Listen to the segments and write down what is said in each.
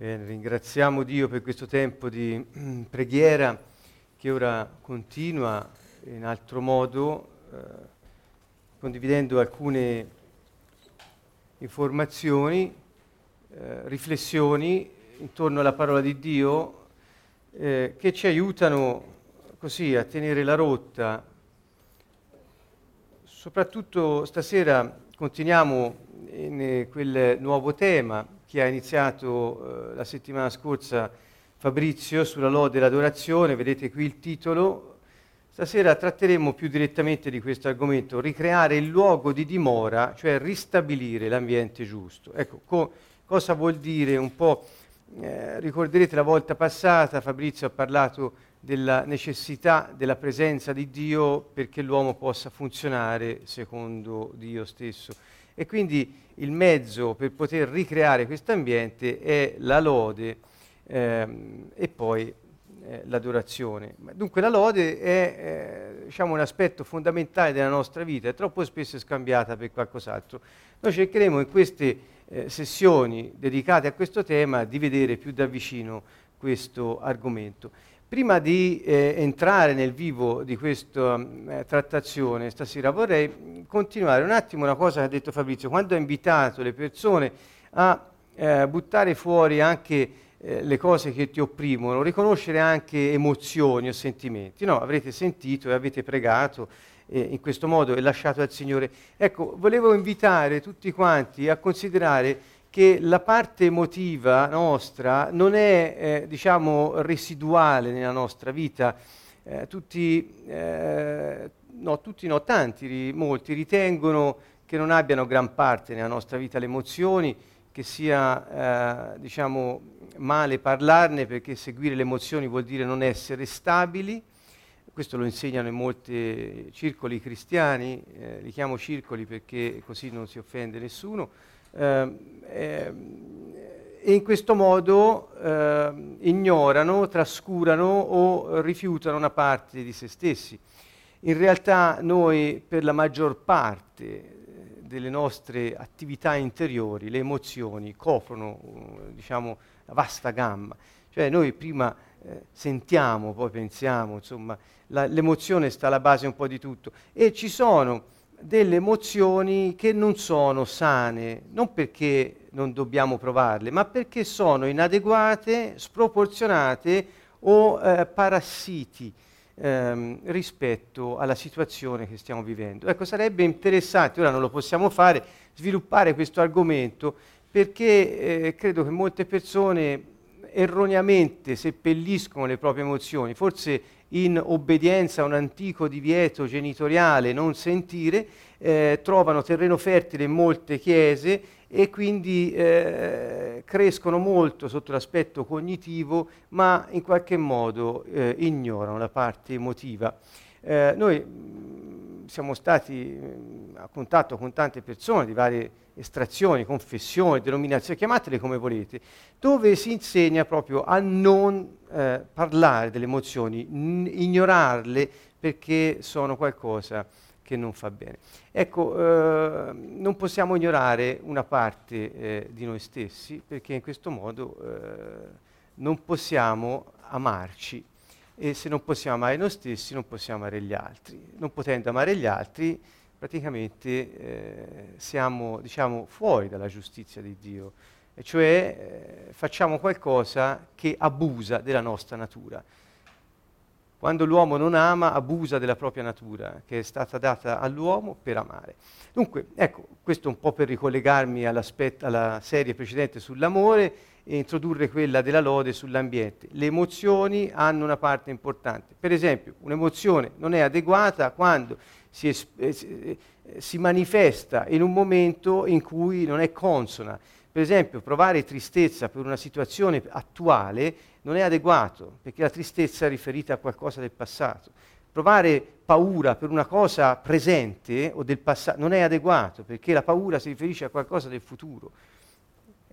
Bene, ringraziamo Dio per questo tempo di preghiera che ora continua in altro modo, eh, condividendo alcune informazioni, eh, riflessioni intorno alla parola di Dio eh, che ci aiutano così a tenere la rotta. Soprattutto stasera continuiamo in quel nuovo tema che ha iniziato eh, la settimana scorsa Fabrizio sulla lode e l'adorazione, vedete qui il titolo. Stasera tratteremo più direttamente di questo argomento, ricreare il luogo di dimora, cioè ristabilire l'ambiente giusto. Ecco, co- cosa vuol dire un po'? Eh, ricorderete la volta passata Fabrizio ha parlato della necessità della presenza di Dio perché l'uomo possa funzionare secondo Dio stesso. E quindi il mezzo per poter ricreare questo ambiente è la lode ehm, e poi eh, l'adorazione. Dunque la lode è eh, diciamo, un aspetto fondamentale della nostra vita, è troppo spesso scambiata per qualcos'altro. Noi cercheremo in queste eh, sessioni dedicate a questo tema di vedere più da vicino questo argomento. Prima di eh, entrare nel vivo di questa eh, trattazione stasera vorrei continuare un attimo una cosa che ha detto Fabrizio. Quando ha invitato le persone a eh, buttare fuori anche eh, le cose che ti opprimono, riconoscere anche emozioni o sentimenti. No, avrete sentito e avete pregato eh, in questo modo e lasciato al Signore. Ecco, volevo invitare tutti quanti a considerare che la parte emotiva nostra non è, eh, diciamo, residuale nella nostra vita. Eh, tutti, eh, no, tutti no, tanti, molti ritengono che non abbiano gran parte nella nostra vita le emozioni, che sia, eh, diciamo, male parlarne perché seguire le emozioni vuol dire non essere stabili. Questo lo insegnano in molti circoli cristiani, eh, li chiamo circoli perché così non si offende nessuno e in questo modo eh, ignorano, trascurano o rifiutano una parte di se stessi. In realtà noi per la maggior parte delle nostre attività interiori, le emozioni coprono diciamo, la vasta gamma. Cioè noi prima eh, sentiamo, poi pensiamo, insomma, la, l'emozione sta alla base un po' di tutto. E ci sono delle emozioni che non sono sane, non perché non dobbiamo provarle, ma perché sono inadeguate, sproporzionate o eh, parassiti ehm, rispetto alla situazione che stiamo vivendo. Ecco, sarebbe interessante, ora non lo possiamo fare, sviluppare questo argomento perché eh, credo che molte persone erroneamente seppelliscono le proprie emozioni, forse in obbedienza a un antico divieto genitoriale non sentire, eh, trovano terreno fertile in molte chiese e quindi eh, crescono molto sotto l'aspetto cognitivo, ma in qualche modo eh, ignorano la parte emotiva. Eh, noi siamo stati mh, a contatto con tante persone di varie estrazioni, confessioni, denominazioni, chiamatele come volete, dove si insegna proprio a non eh, parlare delle emozioni, n- ignorarle perché sono qualcosa che non fa bene. Ecco, eh, non possiamo ignorare una parte eh, di noi stessi perché in questo modo eh, non possiamo amarci e se non possiamo amare noi stessi non possiamo amare gli altri. Non potendo amare gli altri praticamente eh, siamo diciamo, fuori dalla giustizia di Dio, e cioè eh, facciamo qualcosa che abusa della nostra natura. Quando l'uomo non ama, abusa della propria natura, che è stata data all'uomo per amare. Dunque, ecco, questo un po' per ricollegarmi alla serie precedente sull'amore e introdurre quella della lode sull'ambiente. Le emozioni hanno una parte importante. Per esempio, un'emozione non è adeguata quando si, es- eh, si manifesta in un momento in cui non è consona. Per esempio, provare tristezza per una situazione attuale non è adeguato, perché la tristezza è riferita a qualcosa del passato. Provare paura per una cosa presente o del passato non è adeguato, perché la paura si riferisce a qualcosa del futuro.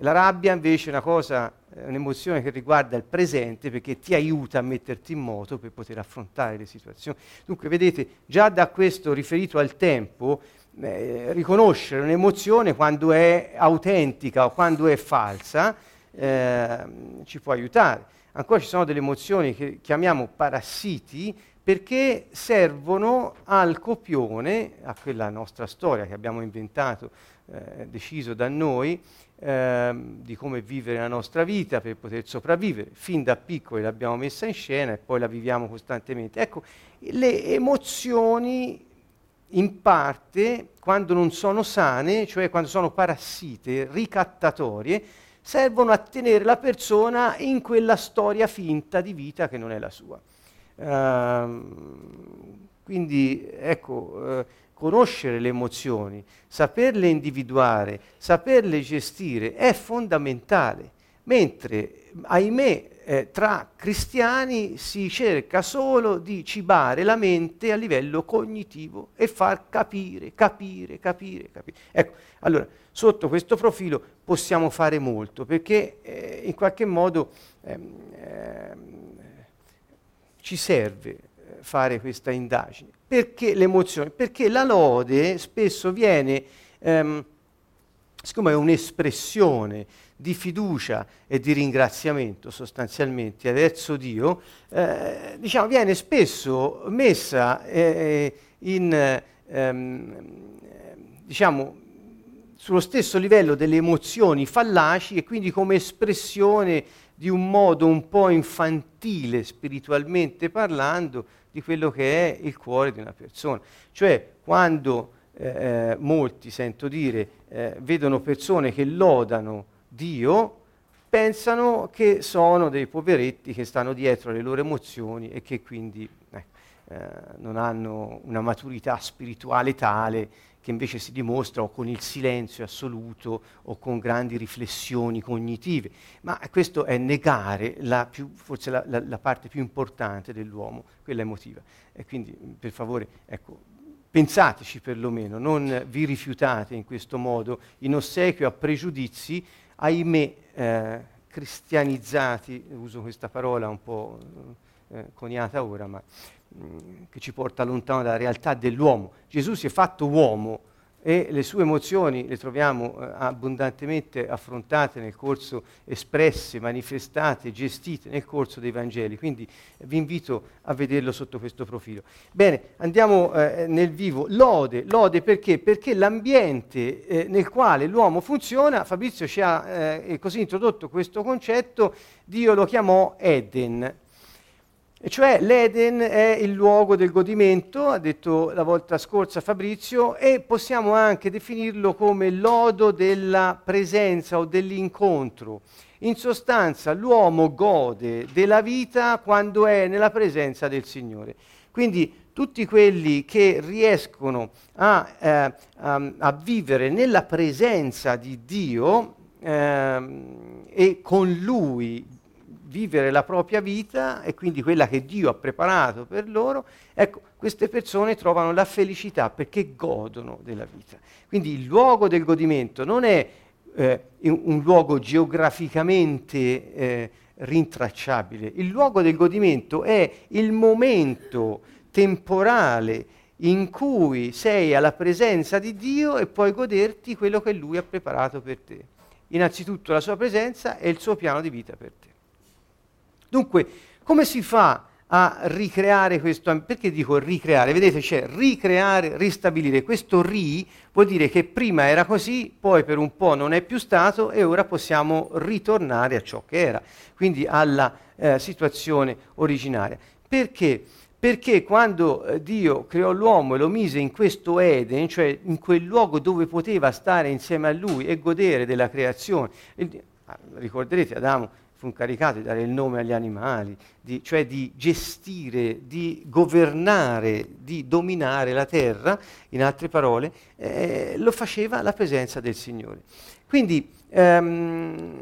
La rabbia invece è una cosa, un'emozione che riguarda il presente perché ti aiuta a metterti in moto per poter affrontare le situazioni. Dunque, vedete, già da questo riferito al tempo, eh, riconoscere un'emozione quando è autentica o quando è falsa eh, ci può aiutare. Ancora ci sono delle emozioni che chiamiamo parassiti perché servono al copione, a quella nostra storia che abbiamo inventato, eh, deciso da noi, eh, di come vivere la nostra vita per poter sopravvivere. Fin da piccoli l'abbiamo messa in scena e poi la viviamo costantemente. Ecco, le emozioni in parte, quando non sono sane, cioè quando sono parassite, ricattatorie, servono a tenere la persona in quella storia finta di vita che non è la sua. Ehm, quindi ecco, eh, conoscere le emozioni, saperle individuare, saperle gestire è fondamentale, mentre ahimè eh, tra cristiani si cerca solo di cibare la mente a livello cognitivo e far capire, capire, capire, capire. Ecco, allora, sotto questo profilo possiamo fare molto perché eh, in qualche modo ehm, ehm, ci serve eh, fare questa indagine. Perché l'emozione? Perché la lode spesso viene, ehm, siccome è un'espressione di fiducia e di ringraziamento sostanzialmente verso Dio, eh, diciamo, viene spesso messa eh, in, ehm, diciamo, sullo stesso livello delle emozioni fallaci e quindi come espressione di un modo un po' infantile, spiritualmente parlando, di quello che è il cuore di una persona. Cioè, quando eh, eh, molti, sento dire, eh, vedono persone che lodano Dio, pensano che sono dei poveretti che stanno dietro alle loro emozioni e che quindi eh, eh, non hanno una maturità spirituale tale che invece si dimostra o con il silenzio assoluto o con grandi riflessioni cognitive. Ma questo è negare la più, forse la, la, la, parte più importante dell'uomo, quella emotiva. E quindi, per favore, ecco, pensateci perlomeno, non vi rifiutate in questo modo in ossequio a pregiudizi, ahimè, eh, cristianizzati, uso questa parola un po' eh, coniata ora, ma Mm, che ci porta lontano dalla realtà dell'uomo. Gesù si è fatto uomo e le sue emozioni le troviamo eh, abbondantemente affrontate nel corso, espresse, manifestate, gestite nel corso dei Vangeli. Quindi eh, vi invito a vederlo sotto questo profilo. Bene, andiamo eh, nel vivo. Lode, lode perché? Perché l'ambiente eh, nel quale l'uomo funziona, Fabrizio ci ha eh, così introdotto questo concetto, Dio lo chiamò Eden. E cioè l'Eden è il luogo del godimento, ha detto la volta scorsa Fabrizio, e possiamo anche definirlo come lodo della presenza o dell'incontro. In sostanza l'uomo gode della vita quando è nella presenza del Signore. Quindi tutti quelli che riescono a, eh, a, a vivere nella presenza di Dio eh, e con Lui vivere la propria vita e quindi quella che Dio ha preparato per loro, ecco, queste persone trovano la felicità perché godono della vita. Quindi il luogo del godimento non è eh, un luogo geograficamente eh, rintracciabile, il luogo del godimento è il momento temporale in cui sei alla presenza di Dio e puoi goderti quello che Lui ha preparato per te. Innanzitutto la sua presenza e il suo piano di vita per te. Dunque, come si fa a ricreare questo? Perché dico ricreare? Vedete, c'è ricreare, ristabilire. Questo ri vuol dire che prima era così, poi per un po' non è più stato e ora possiamo ritornare a ciò che era, quindi alla eh, situazione originaria. Perché? Perché quando eh, Dio creò l'uomo e lo mise in questo Eden, cioè in quel luogo dove poteva stare insieme a lui e godere della creazione, ah, ricorderete Adamo fu incaricato di dare il nome agli animali, di, cioè di gestire, di governare, di dominare la terra, in altre parole, eh, lo faceva la presenza del Signore. Quindi, ehm,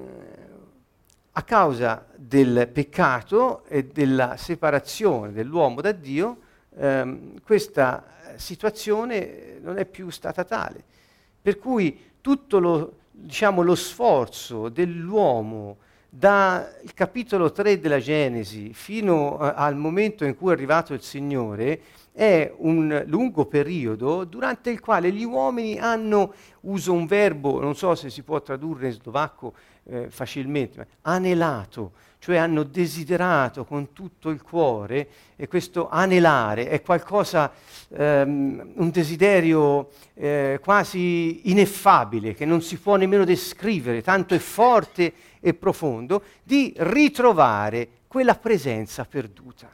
a causa del peccato e della separazione dell'uomo da Dio, ehm, questa situazione non è più stata tale. Per cui tutto lo, diciamo, lo sforzo dell'uomo dal capitolo 3 della Genesi fino a, al momento in cui è arrivato il Signore è un lungo periodo durante il quale gli uomini hanno, uso un verbo, non so se si può tradurre in slovacco, eh, facilmente, anelato, cioè hanno desiderato con tutto il cuore e questo anelare è qualcosa, ehm, un desiderio eh, quasi ineffabile che non si può nemmeno descrivere, tanto è forte e profondo, di ritrovare quella presenza perduta.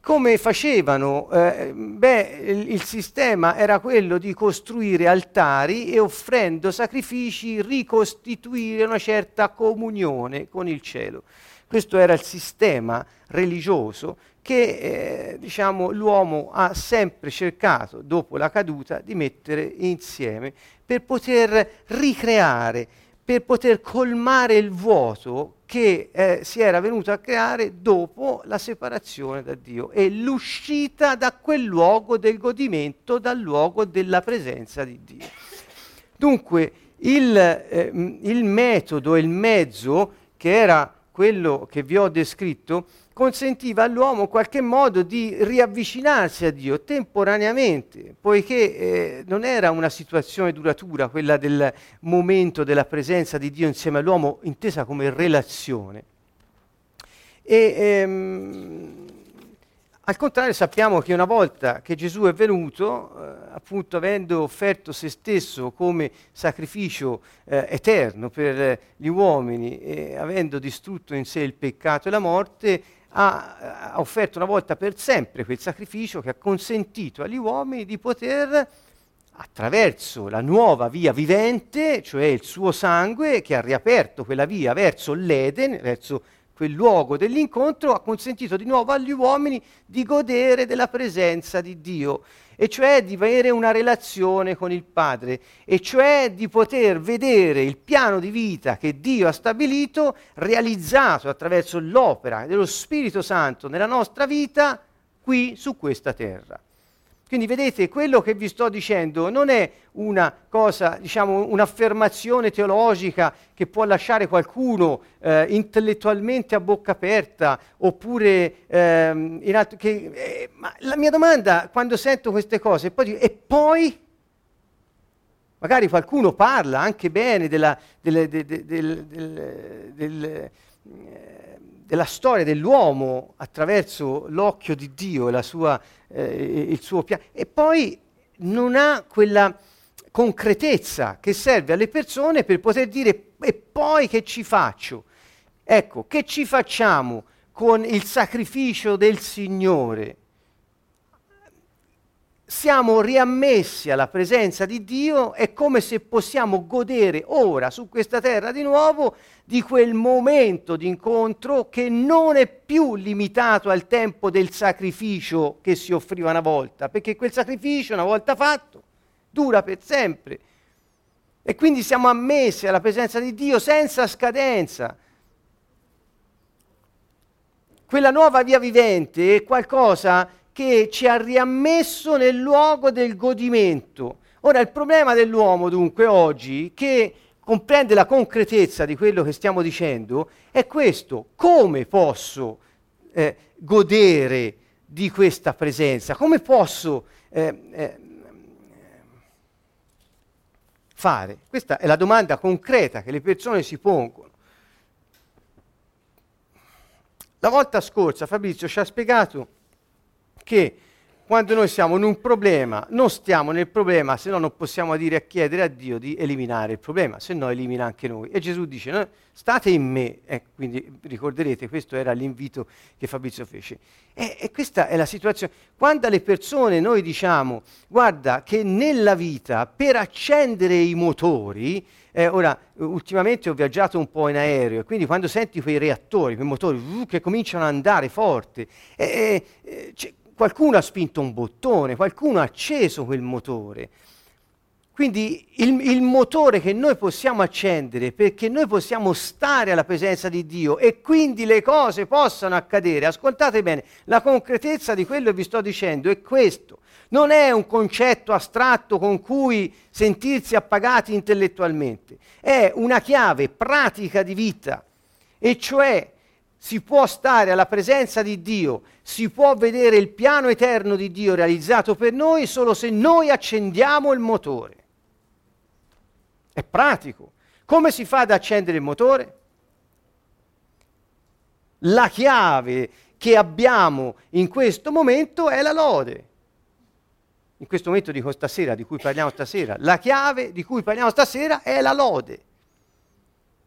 Come facevano? Eh, beh, il, il, sistema era quello di costruire altari e offrendo sacrifici ricostituire una certa comunione con il cielo. Questo era il sistema religioso che eh, diciamo, l'uomo ha sempre cercato, dopo la caduta, di mettere insieme per poter ricreare, per poter colmare il vuoto che eh, si era venuto a creare dopo la separazione da Dio e l'uscita da quel luogo del godimento, dal luogo della presenza di Dio. Dunque il, eh, il metodo, il mezzo che era quello che vi ho descritto, consentiva all'uomo in qualche modo di riavvicinarsi a Dio temporaneamente, poiché eh, non era una situazione duratura quella del momento della presenza di Dio insieme all'uomo intesa come relazione. E, ehm, al contrario sappiamo che una volta che Gesù è venuto, eh, appunto avendo offerto se stesso come sacrificio eh, eterno per gli uomini e avendo distrutto in sé il peccato e la morte, ha, ha offerto una volta per sempre quel sacrificio che ha consentito agli uomini di poter attraverso la nuova via vivente, cioè il suo sangue che ha riaperto quella via verso l'Eden, verso quel luogo dell'incontro, ha consentito di nuovo agli uomini di godere della presenza di Dio, e cioè di avere una relazione con il Padre, e cioè di poter vedere il piano di vita che Dio ha stabilito, realizzato attraverso l'opera dello Spirito Santo nella nostra vita, qui su questa terra. Quindi vedete, quello che vi sto dicendo non è una cosa, diciamo, un'affermazione teologica che può lasciare qualcuno eh, intellettualmente a bocca aperta, oppure ehm, altro, che, eh, ma la mia domanda quando sento queste cose, poi e poi? Magari qualcuno parla anche bene della, del, del, del, del eh, della storia dell'uomo attraverso l'occhio di Dio e sua, eh, il suo piano, e poi non ha quella concretezza che serve alle persone per poter dire e poi che ci faccio? Ecco, che ci facciamo con il sacrificio del Signore? Siamo riammessi alla presenza di Dio, è come se possiamo godere ora su questa terra di nuovo di quel momento di incontro che non è più limitato al tempo del sacrificio che si offriva una volta, perché quel sacrificio una volta fatto dura per sempre. E quindi siamo ammessi alla presenza di Dio senza scadenza. Quella nuova via vivente è qualcosa che ci ha riammesso nel luogo del godimento. Ora, il problema dell'uomo dunque oggi, che comprende la concretezza di quello che stiamo dicendo, è questo. Come posso eh, godere di questa presenza? Come posso eh, eh, fare? Questa è la domanda concreta che le persone si pongono. La volta scorsa Fabrizio ci ha spiegato che quando noi siamo in un problema, non stiamo nel problema, se no non possiamo dire a chiedere a Dio di eliminare il problema, se no elimina anche noi. E Gesù dice, no, state in me, eh, quindi ricorderete, questo era l'invito che Fabrizio fece. E, e questa è la situazione. Quando alle persone noi diciamo, guarda che nella vita per accendere i motori, eh, ora, ultimamente ho viaggiato un po' in aereo e quindi quando senti quei reattori, quei motori uh, che cominciano ad andare forte, eh, eh, qualcuno ha spinto un bottone, qualcuno ha acceso quel motore. Quindi il, il, motore che noi possiamo accendere perché noi possiamo stare alla presenza di Dio e quindi le cose possano accadere. Ascoltate bene, la concretezza di quello che vi sto dicendo è questo. Non è un concetto astratto con cui sentirsi appagati intellettualmente, è una chiave pratica di vita, e cioè si può stare alla presenza di Dio, si può vedere il piano eterno di Dio realizzato per noi solo se noi accendiamo il motore. È pratico. Come si fa ad accendere il motore? La chiave che abbiamo in questo momento è la lode. In questo momento dico stasera, di cui parliamo stasera, la chiave di cui parliamo stasera è la lode.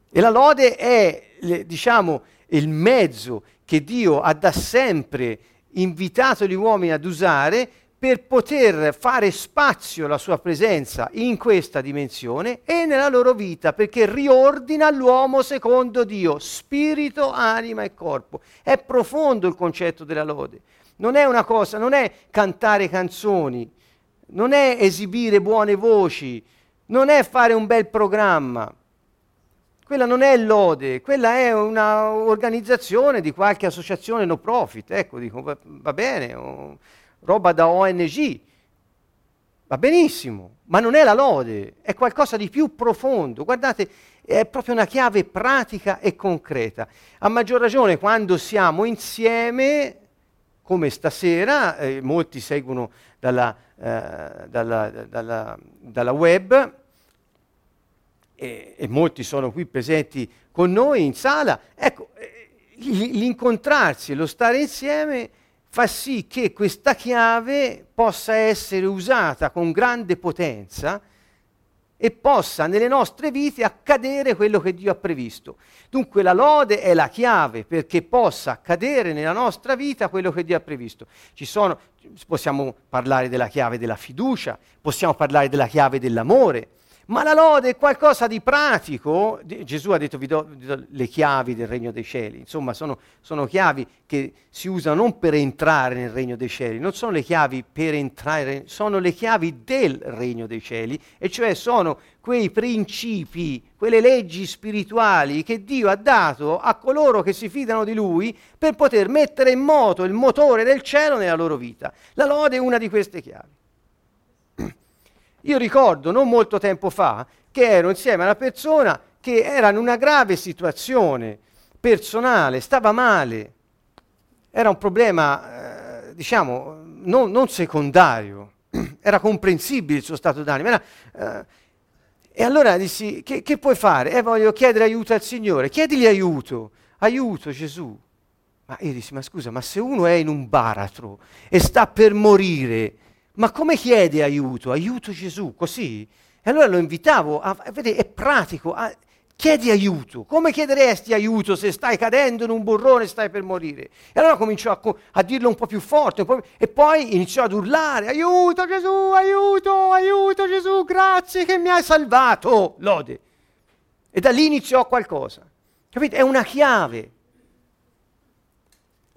E la lode è, diciamo, il mezzo che Dio ha da sempre invitato gli uomini ad usare per poter fare spazio alla sua presenza in questa dimensione e nella loro vita, perché riordina l'uomo secondo Dio, spirito, anima e corpo. È profondo il concetto della lode. Non è una cosa, non è cantare canzoni, non è esibire buone voci, non è fare un bel programma. Quella non è lode, quella è un'organizzazione di qualche associazione no profit. Ecco, dico, va, va bene. Oh, roba da ONG, va benissimo, ma non è la lode, è qualcosa di più profondo. Guardate, è proprio una chiave pratica e concreta. A maggior ragione quando siamo insieme, come stasera, eh, molti seguono dalla, eh, dalla, dalla, dalla web e, e, molti sono qui presenti con noi in sala. Ecco, eh, l'incontrarsi lo stare insieme fa sì che questa chiave possa essere usata con grande potenza e possa nelle nostre vite accadere quello che Dio ha previsto. Dunque la lode è la chiave perché possa accadere nella nostra vita quello che Dio ha previsto. Sono, possiamo parlare della chiave della fiducia, possiamo parlare della chiave dell'amore, ma la lode è qualcosa di pratico. Gesù ha detto vi do, vi do le chiavi del regno dei cieli. Insomma, sono, sono, chiavi che si usano non per entrare nel regno dei cieli, non sono le chiavi per entrare, sono le chiavi del regno dei cieli, e cioè sono quei principi, quelle leggi spirituali che Dio ha dato a coloro che si fidano di Lui per poter mettere in moto il motore del cielo nella loro vita. La lode è una di queste chiavi. Io ricordo non molto tempo fa che ero insieme a una persona che era in una grave situazione personale, stava male, era un problema, eh, diciamo, non, non, secondario, era comprensibile il suo stato d'animo. Era, eh, e allora dissi, che, che puoi fare? Eh, voglio chiedere aiuto al Signore, chiedigli aiuto, aiuto Gesù. Ma io dissi, ma scusa, ma se uno è in un baratro e sta per morire, ma come chiede aiuto? Aiuto Gesù, così? E allora lo invitavo a, a vedere, è pratico, a, chiedi aiuto. Come chiederesti aiuto se stai cadendo in un burrone e stai per morire? E allora cominciò a, a dirlo un po' più forte po', e poi iniziò ad urlare, aiuto Gesù, aiuto, aiuto Gesù, grazie che mi hai salvato, lode. E da lì iniziò qualcosa. Capite? È una chiave.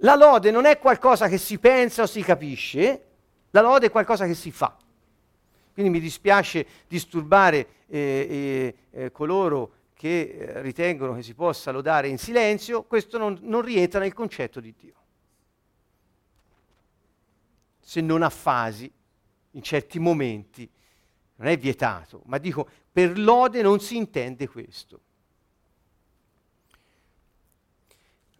La lode non è qualcosa che si pensa o si capisce, la lode è qualcosa che si fa. Quindi mi dispiace disturbare eh, eh, eh coloro che eh, ritengono che si possa lodare in silenzio, questo non, non rientra nel concetto di Dio. Se non a fasi, in certi momenti, non è vietato, ma dico, per lode non si intende questo.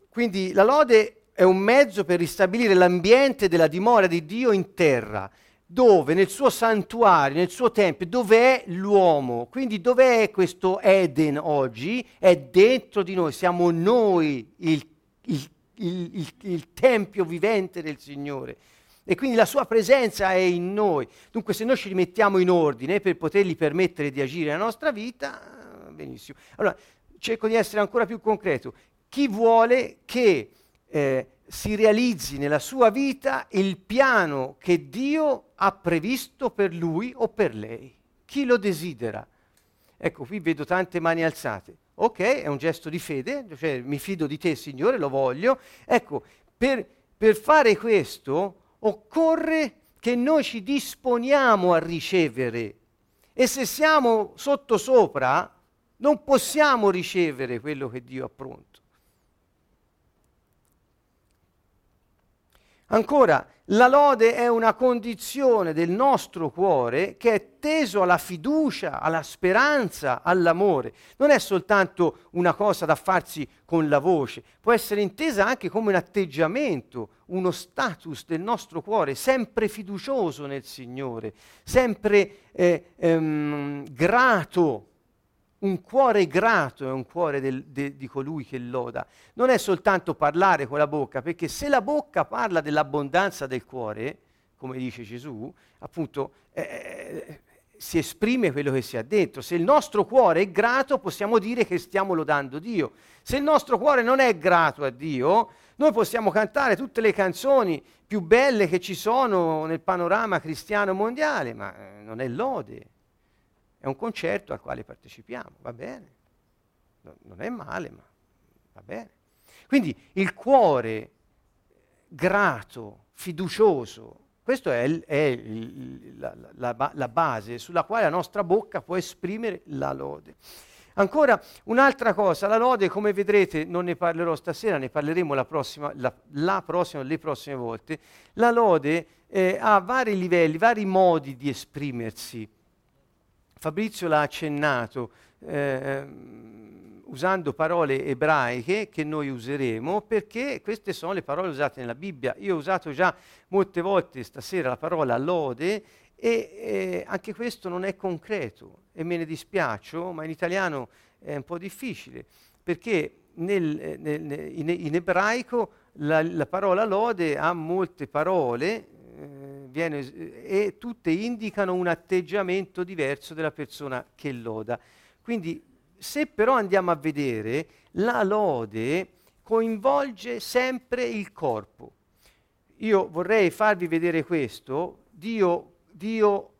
Quindi la lode è un mezzo per ristabilire l'ambiente della dimora di Dio in terra, dove nel suo santuario, nel suo tempio, dove è l'uomo. Quindi dove è questo Eden oggi? È dentro di noi, siamo noi il, il, il, il tempio vivente del Signore. E quindi la sua presenza è in noi. Dunque se noi ci rimettiamo in ordine per potergli permettere di agire nella nostra vita, benissimo. Allora, cerco di essere ancora più concreto. Chi vuole che eh, si realizzi nella sua vita il piano che Dio ha previsto per lui o per lei. Chi lo desidera? Ecco, qui vedo tante mani alzate. Ok, è un gesto di fede, cioè mi fido di te Signore, lo voglio. Ecco, per, per fare questo occorre che noi ci disponiamo a ricevere e se siamo sottosopra non possiamo ricevere quello che Dio ha pronto. Ancora, la lode è una condizione del nostro cuore che è teso alla fiducia, alla speranza, all'amore. Non è soltanto una cosa da farsi con la voce, può essere intesa anche come un atteggiamento, uno status del nostro cuore, sempre fiducioso nel Signore, sempre eh, ehm, grato Un cuore grato è un cuore del, de, di colui che loda. Non è soltanto parlare con la bocca, perché se la bocca parla dell'abbondanza del cuore, come dice Gesù, appunto eh, si esprime quello che si ha detto. Se il nostro cuore è grato, possiamo dire che stiamo lodando Dio. Se il nostro cuore non è grato a Dio, noi possiamo cantare tutte le canzoni più belle che ci sono nel panorama cristiano mondiale, ma eh, non è lode. È un concerto al quale partecipiamo, va bene. No, non è male, ma va bene. Quindi il cuore grato, fiducioso, questa è, è il, la, la, la, base sulla quale la nostra bocca può esprimere la lode. Ancora un'altra cosa, la lode, come vedrete, non ne parlerò stasera, ne parleremo la prossima, la prossima, le prossime volte. La lode eh, ha vari livelli, vari modi di esprimersi. Fabrizio l'ha accennato eh, usando parole ebraiche che noi useremo perché queste sono le parole usate nella Bibbia. Io ho usato già molte volte stasera la parola lode e eh, anche questo non è concreto e me ne dispiaccio, ma in italiano è un po' difficile perché nel, nel, in, in, ebraico la, la, parola lode ha molte parole viene, e tutte indicano un atteggiamento diverso della persona che loda. Quindi se però andiamo a vedere, la lode coinvolge sempre il corpo. Io vorrei farvi vedere questo, Dio, Dio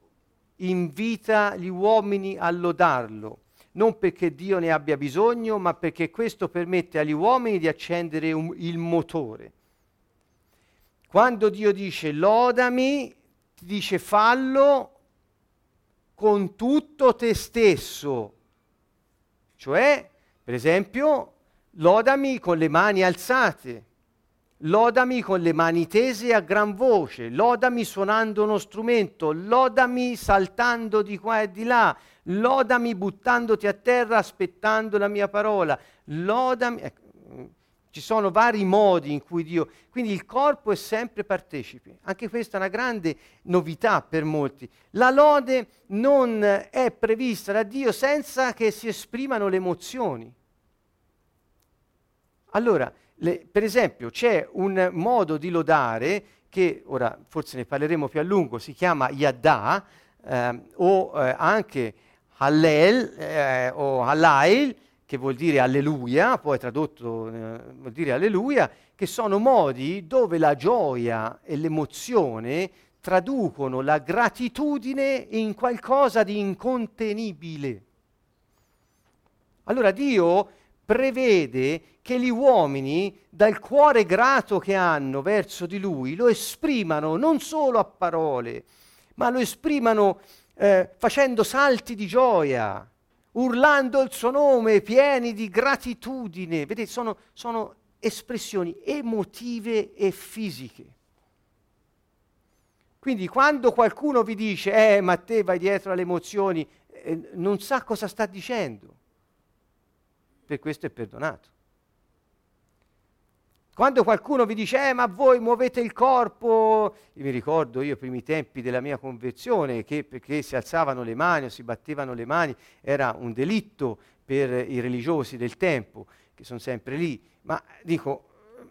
invita gli uomini a lodarlo, non perché Dio ne abbia bisogno, ma perché questo permette agli uomini di accendere un, il motore. Quando Dio dice lodami, ti dice fallo con tutto te stesso. Cioè, per esempio, lodami con le mani alzate, lodami con le mani tese a gran voce, lodami suonando uno strumento, lodami saltando di qua e di là, lodami buttandoti a terra aspettando la mia parola, lodami... Ecco, ci sono vari modi in cui Dio... Quindi il corpo è sempre partecipe. Anche questa è una grande novità per molti. La lode non è prevista da Dio senza che si esprimano le emozioni. Allora, le, per esempio, c'è un modo di lodare che, ora forse ne parleremo più a lungo, si chiama Yadda eh, o eh, anche Hallel eh, o Halail, che vuol dire alleluia, poi tradotto eh, vuol dire alleluia, che sono modi dove la gioia e l'emozione traducono la gratitudine in qualcosa di incontenibile. Allora Dio prevede che gli uomini, dal cuore grato che hanno verso di Lui, lo esprimano non solo a parole, ma lo esprimano eh, facendo salti di gioia, urlando il suo nome, pieni di gratitudine. Vedete, sono, sono espressioni emotive e fisiche. Quindi quando qualcuno vi dice, eh, ma te vai dietro alle emozioni, eh, non sa cosa sta dicendo. Per questo è perdonato. Quando qualcuno vi dice, eh, ma voi muovete il corpo, io mi ricordo io ai primi tempi della mia conversione, che perché si alzavano le mani o si battevano le mani era un delitto per i religiosi del tempo, che sono sempre lì, ma dico,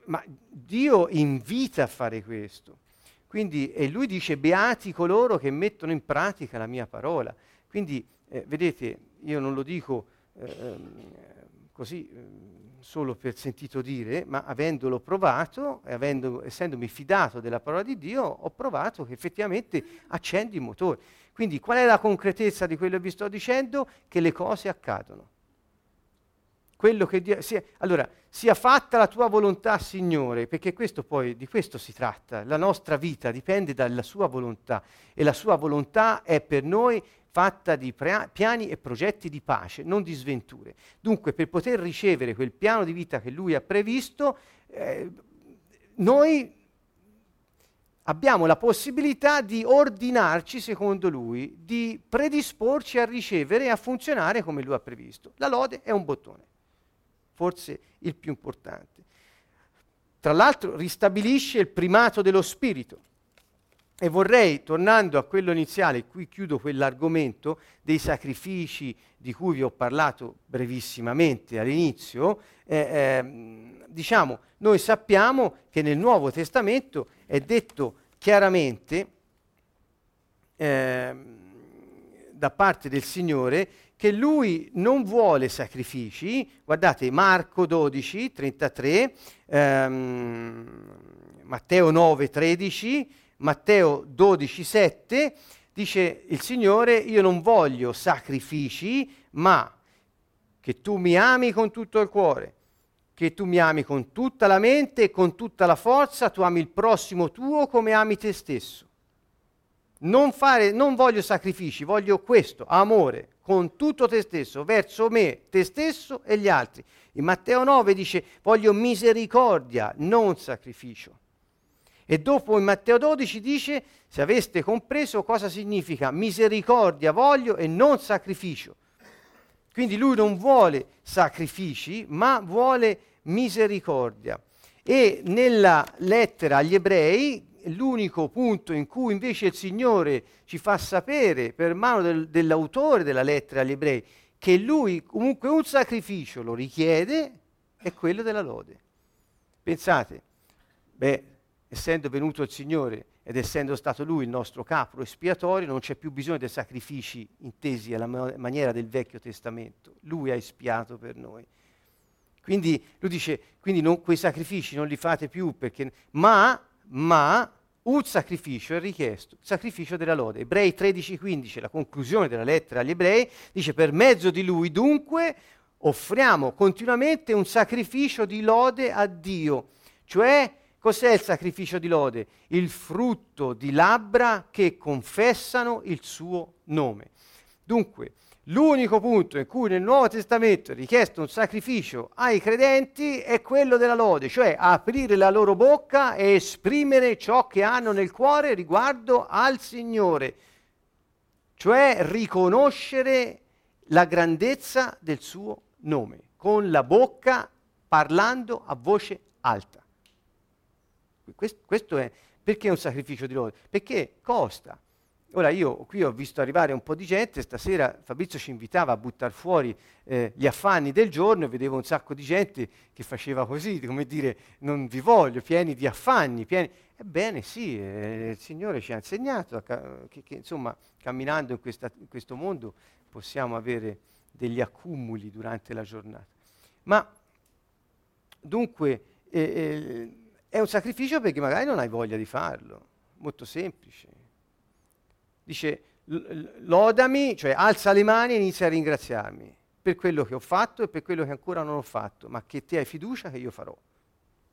ma Dio invita a fare questo. Quindi, e lui dice, beati coloro che mettono in pratica la mia parola. Quindi, eh, vedete, io non lo dico eh, così... Solo per sentito dire, ma avendolo provato e avendo, essendomi fidato della parola di Dio, ho provato che effettivamente accende il motore. Quindi qual è la concretezza di quello che vi sto dicendo? Che le cose accadono. Quello che Dio, sia, allora, sia fatta la tua volontà, Signore, perché questo poi, di questo si tratta. La nostra vita dipende dalla sua volontà e la sua volontà è per noi fatta di pre- piani e progetti di pace, non di sventure. Dunque, per poter ricevere quel piano di vita che lui ha previsto, eh, noi abbiamo la possibilità di ordinarci secondo lui, di predisporci a ricevere e a funzionare come lui ha previsto. La lode è un bottone, forse il più importante. Tra l'altro ristabilisce il primato dello spirito. E vorrei, tornando a quello iniziale, qui chiudo quell'argomento dei sacrifici di cui vi ho parlato brevissimamente all'inizio, eh, eh, diciamo, noi sappiamo che nel Nuovo Testamento è detto chiaramente eh, da parte del Signore che lui non vuole sacrifici. Guardate Marco 12, 33, ehm, Matteo 9, 13, Matteo 12, 7, dice il Signore, io non voglio sacrifici, ma che tu mi ami con tutto il cuore, che tu mi ami con tutta la mente e con tutta la forza, tu ami il prossimo tuo come ami te stesso. Non, fare, non voglio sacrifici, voglio questo, amore, con tutto te stesso, verso me, te stesso e gli altri. In Matteo 9 dice voglio misericordia, non sacrificio. E dopo in Matteo 12 dice se aveste compreso cosa significa misericordia voglio e non sacrificio. Quindi lui non vuole sacrifici, ma vuole misericordia. E nella lettera agli ebrei l'unico punto in cui invece il Signore ci fa sapere per mano del, dell'autore della lettera agli ebrei che lui comunque un sacrificio lo richiede è quello della lode. Pensate, beh, essendo venuto il Signore ed essendo stato Lui il nostro capro espiatorio, non c'è più bisogno dei sacrifici intesi alla maniera del Vecchio Testamento. Lui ha espiato per noi. Quindi lui dice, quindi non, quei sacrifici non li fate più perché, ma, ma un sacrificio è richiesto, il sacrificio della lode. Ebrei 13:15, la conclusione della lettera agli ebrei, dice per mezzo di lui dunque offriamo continuamente un sacrificio di lode a Dio. Cioè, cos'è il sacrificio di lode? Il frutto di labbra che confessano il suo nome. Dunque, L'unico punto in cui nel Nuovo Testamento è richiesto un sacrificio ai credenti è quello della lode, cioè aprire la loro bocca e esprimere ciò che hanno nel cuore riguardo al Signore, cioè riconoscere la grandezza del suo nome, con la bocca parlando a voce alta. Questo, è perché è un sacrificio di lode? Perché costa. Ora io qui ho visto arrivare un po' di gente, stasera Fabrizio ci invitava a buttare fuori eh, gli affanni del giorno e vedevo un sacco di gente che faceva così, come dire non vi voglio, pieni di affanni, pieni... Ebbene sì, eh, il Signore ci ha insegnato ca- che, che, insomma camminando in, questa, in, questo mondo possiamo avere degli accumuli durante la giornata. Ma dunque eh, eh è un sacrificio perché magari non hai voglia di farlo, molto semplice dice lodami, cioè alza le mani e inizia a ringraziarmi per quello che ho fatto e per quello che ancora non ho fatto, ma che te hai fiducia che io farò.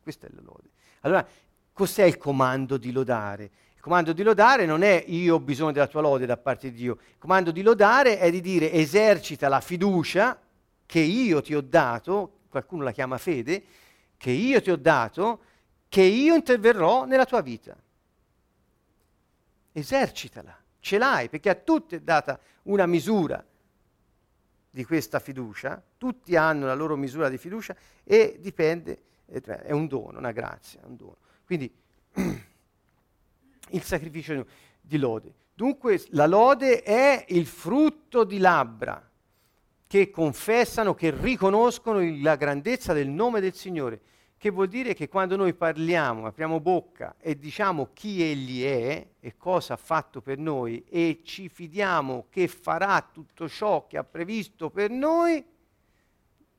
Questa è la lode. Allora, cos'è il comando di lodare? Il comando di lodare non è io ho bisogno della tua lode da parte di Dio. Il comando di lodare è di dire esercita la fiducia che io ti ho dato, qualcuno la chiama fede, che io ti ho dato, che io interverrò nella tua vita. Esercitala ce l'hai, perché a tutti è data una misura di questa fiducia, tutti hanno la loro misura di fiducia e dipende, è un dono, una grazia, un dono. Quindi il sacrificio di lode. Dunque la lode è il frutto di labbra che confessano, che riconoscono la grandezza del nome del Signore che vuol dire che quando noi parliamo, apriamo bocca e diciamo chi Egli è e cosa ha fatto per noi e ci fidiamo che farà tutto ciò che ha previsto per noi,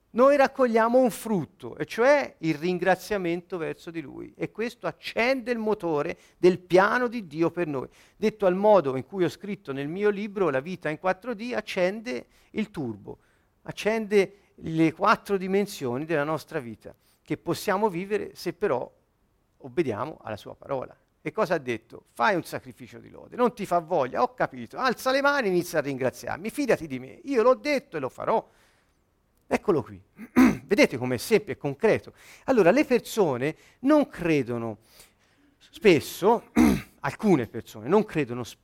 noi raccogliamo un frutto, e cioè il ringraziamento verso di Lui. E questo accende il motore del piano di Dio per noi. Detto al modo in cui ho scritto nel mio libro La vita in 4D, accende il turbo, accende le quattro dimensioni della nostra vita che possiamo vivere se però obbediamo alla sua parola. E cosa ha detto? Fai un sacrificio di lode, non ti fa voglia, ho capito, alza le mani e inizia a ringraziarmi, fidati di me, io l'ho detto e lo farò. Eccolo qui. Vedete com'è semplice e concreto. Allora, le persone non credono spesso, alcune persone non credono sp-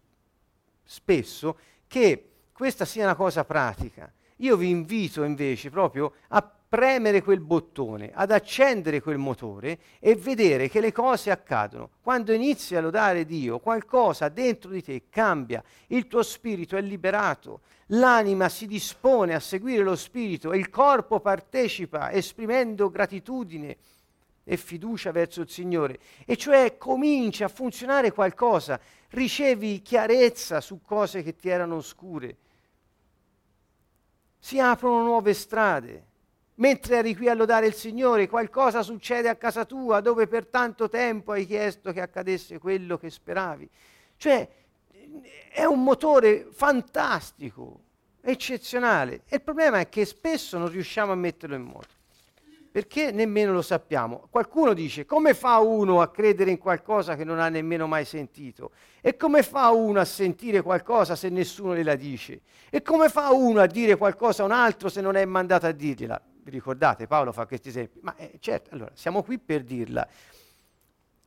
spesso che questa sia una cosa pratica. Io vi invito invece proprio a premere quel bottone, ad accendere quel motore e vedere che le cose accadono. Quando inizi a lodare Dio, qualcosa dentro di te cambia, il tuo spirito è liberato, l'anima si dispone a seguire lo spirito il corpo partecipa esprimendo gratitudine e fiducia verso il Signore. E cioè comincia a funzionare qualcosa, ricevi chiarezza su cose che ti erano oscure. Si aprono nuove strade mentre eri qui a lodare il Signore, qualcosa succede a casa tua dove per tanto tempo hai chiesto che accadesse quello che speravi. Cioè, è un motore fantastico, eccezionale. E il problema è che spesso non riusciamo a metterlo in moto, perché nemmeno lo sappiamo. Qualcuno dice, come fa uno a credere in qualcosa che non ha nemmeno mai sentito? E come fa uno a sentire qualcosa se nessuno gliela dice? E come fa uno a dire qualcosa a un altro se non è mandato a dirgliela? Vi ricordate, Paolo fa questi esempi, ma eh, certo, allora siamo qui per dirla.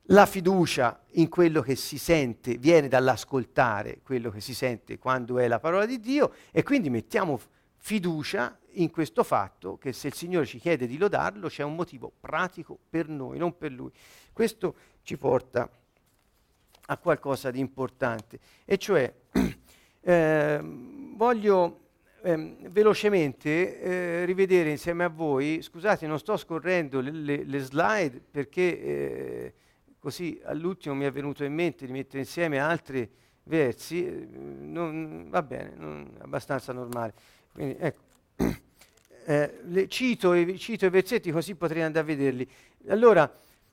La fiducia in quello che si sente viene dall'ascoltare quello che si sente quando è la parola di Dio e quindi mettiamo fiducia in questo fatto che se il Signore ci chiede di lodarlo c'è un motivo pratico per noi, non per Lui. Questo ci porta a qualcosa di importante e cioè eh, voglio eh, velocemente eh, rivedere insieme a voi, scusate non sto scorrendo le, le, le slide perché eh, così all'ultimo mi è venuto in mente di mettere insieme altri versi, eh, non, va bene, non, abbastanza normale. Quindi, ecco. Eh, le, cito, cito, i versetti così potrei andare a vederli. Allora,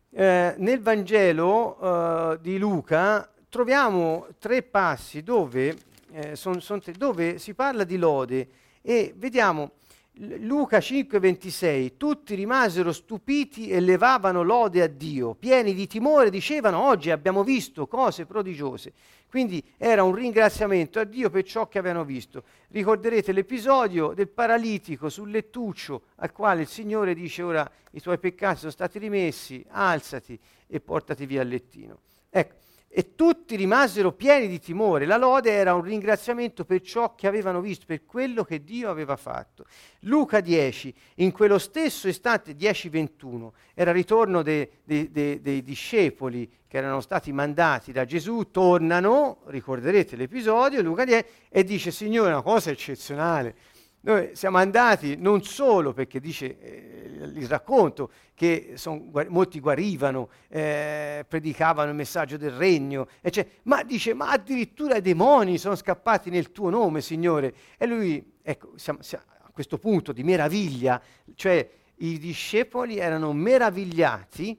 eh, nel Vangelo di Luca troviamo tre passi dove eh, son, son tre, dove si parla di lode e vediamo Luca 5:26, tutti rimasero stupiti e levavano lode a Dio, pieni di timore dicevano oggi abbiamo visto cose prodigiose. Quindi era un ringraziamento a Dio per ciò che avevano visto. Ricorderete l'episodio del paralitico sul lettuccio al quale il Signore dice ora i tuoi peccati sono stati rimessi, alzati e portati via al lettino. Ecco, e tutti rimasero pieni di timore. La lode era un ringraziamento per ciò che avevano visto, per quello che Dio aveva fatto. Luca 10, in quello stesso istante, 10-21, era il ritorno dei, dei, dei, dei discepoli che erano stati mandati da Gesù, tornano, ricorderete l'episodio, Luca 10, e dice, Signore, una cosa eccezionale. Noi siamo andati non solo perché dice eh, il racconto che son, molti guarivano, eh, predicavano il messaggio del regno, cioè, ma dice ma addirittura i demoni sono scappati nel tuo nome, Signore. E lui, ecco, siamo, siamo a questo punto di meraviglia, cioè i discepoli erano meravigliati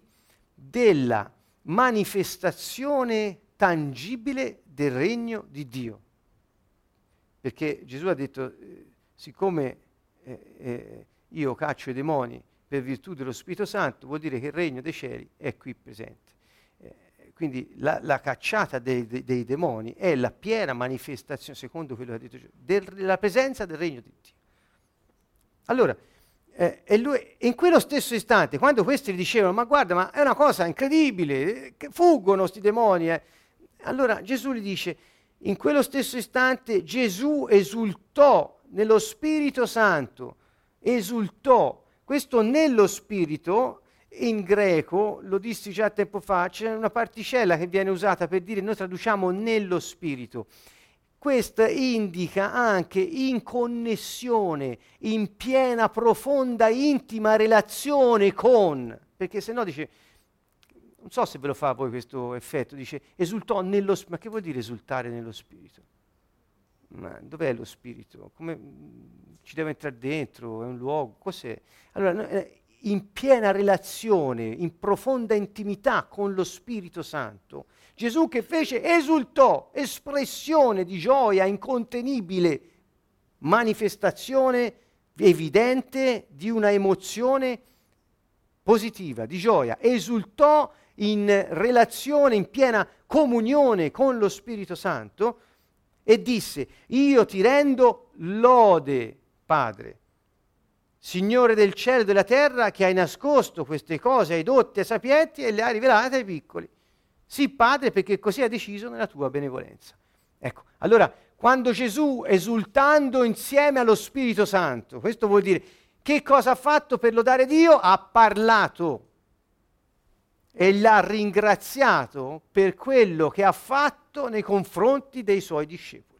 della manifestazione tangibile del regno di Dio. Perché Gesù ha detto eh, siccome eh, eh, io caccio i demoni per virtù dello Spirito Santo, vuol dire che il regno dei cieli è qui presente. Eh, quindi la, la cacciata dei, dei, dei, demoni è la piena manifestazione, secondo quello che ha detto Gesù, della presenza del regno di Dio. Allora, eh, e lui, in quello stesso istante, quando questi gli dicevano, ma guarda, ma è una cosa incredibile, fuggono questi demoni, eh. allora Gesù gli dice, in quello stesso istante Gesù esultò nello Spirito Santo, esultò. Questo nello Spirito, in greco, lo dissi già tempo fa, c'è una particella che viene usata per dire, noi traduciamo nello Spirito. Questa indica anche in connessione, in piena, profonda, intima relazione con, perché se no dice, non so se ve lo fa poi questo effetto, dice esultò nello Spirito, ma che vuol dire esultare nello Spirito? Ma dov'è lo spirito? Come ci deve entrare dentro? È un luogo? Cos'è? Allora, eh, in piena relazione, in profonda intimità con lo Spirito Santo, Gesù che fece esultò, espressione di gioia incontenibile, manifestazione evidente di una emozione positiva, di gioia, esultò in relazione, in piena comunione con lo Spirito Santo, e disse, io ti rendo lode, Padre, Signore del cielo e della terra, che hai nascosto queste cose ai dotti e ai sapienti e le hai rivelate ai piccoli. Sì, Padre, perché così ha deciso nella tua benevolenza. Ecco, allora, quando Gesù, esultando insieme allo Spirito Santo, questo vuol dire Che cosa ha fatto per lodare Dio? Ha parlato e l'ha ringraziato per quello che ha fatto nei confronti dei suoi discepoli.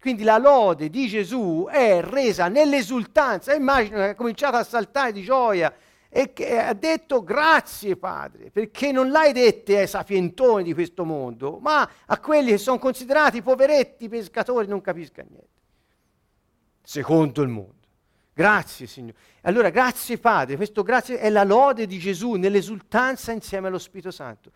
Quindi la lode di Gesù è resa nell'esultanza. Immagino che ha cominciato a saltare di gioia e che ha detto grazie Padre, perché non l'hai dette ai sapientoni di questo mondo, ma a quelli che sono considerati poveretti pescatori non capisca niente. Secondo il mondo. Grazie Signore. Allora grazie Padre, questo grazie è la lode di Gesù nell'esultanza insieme allo Spirito Santo.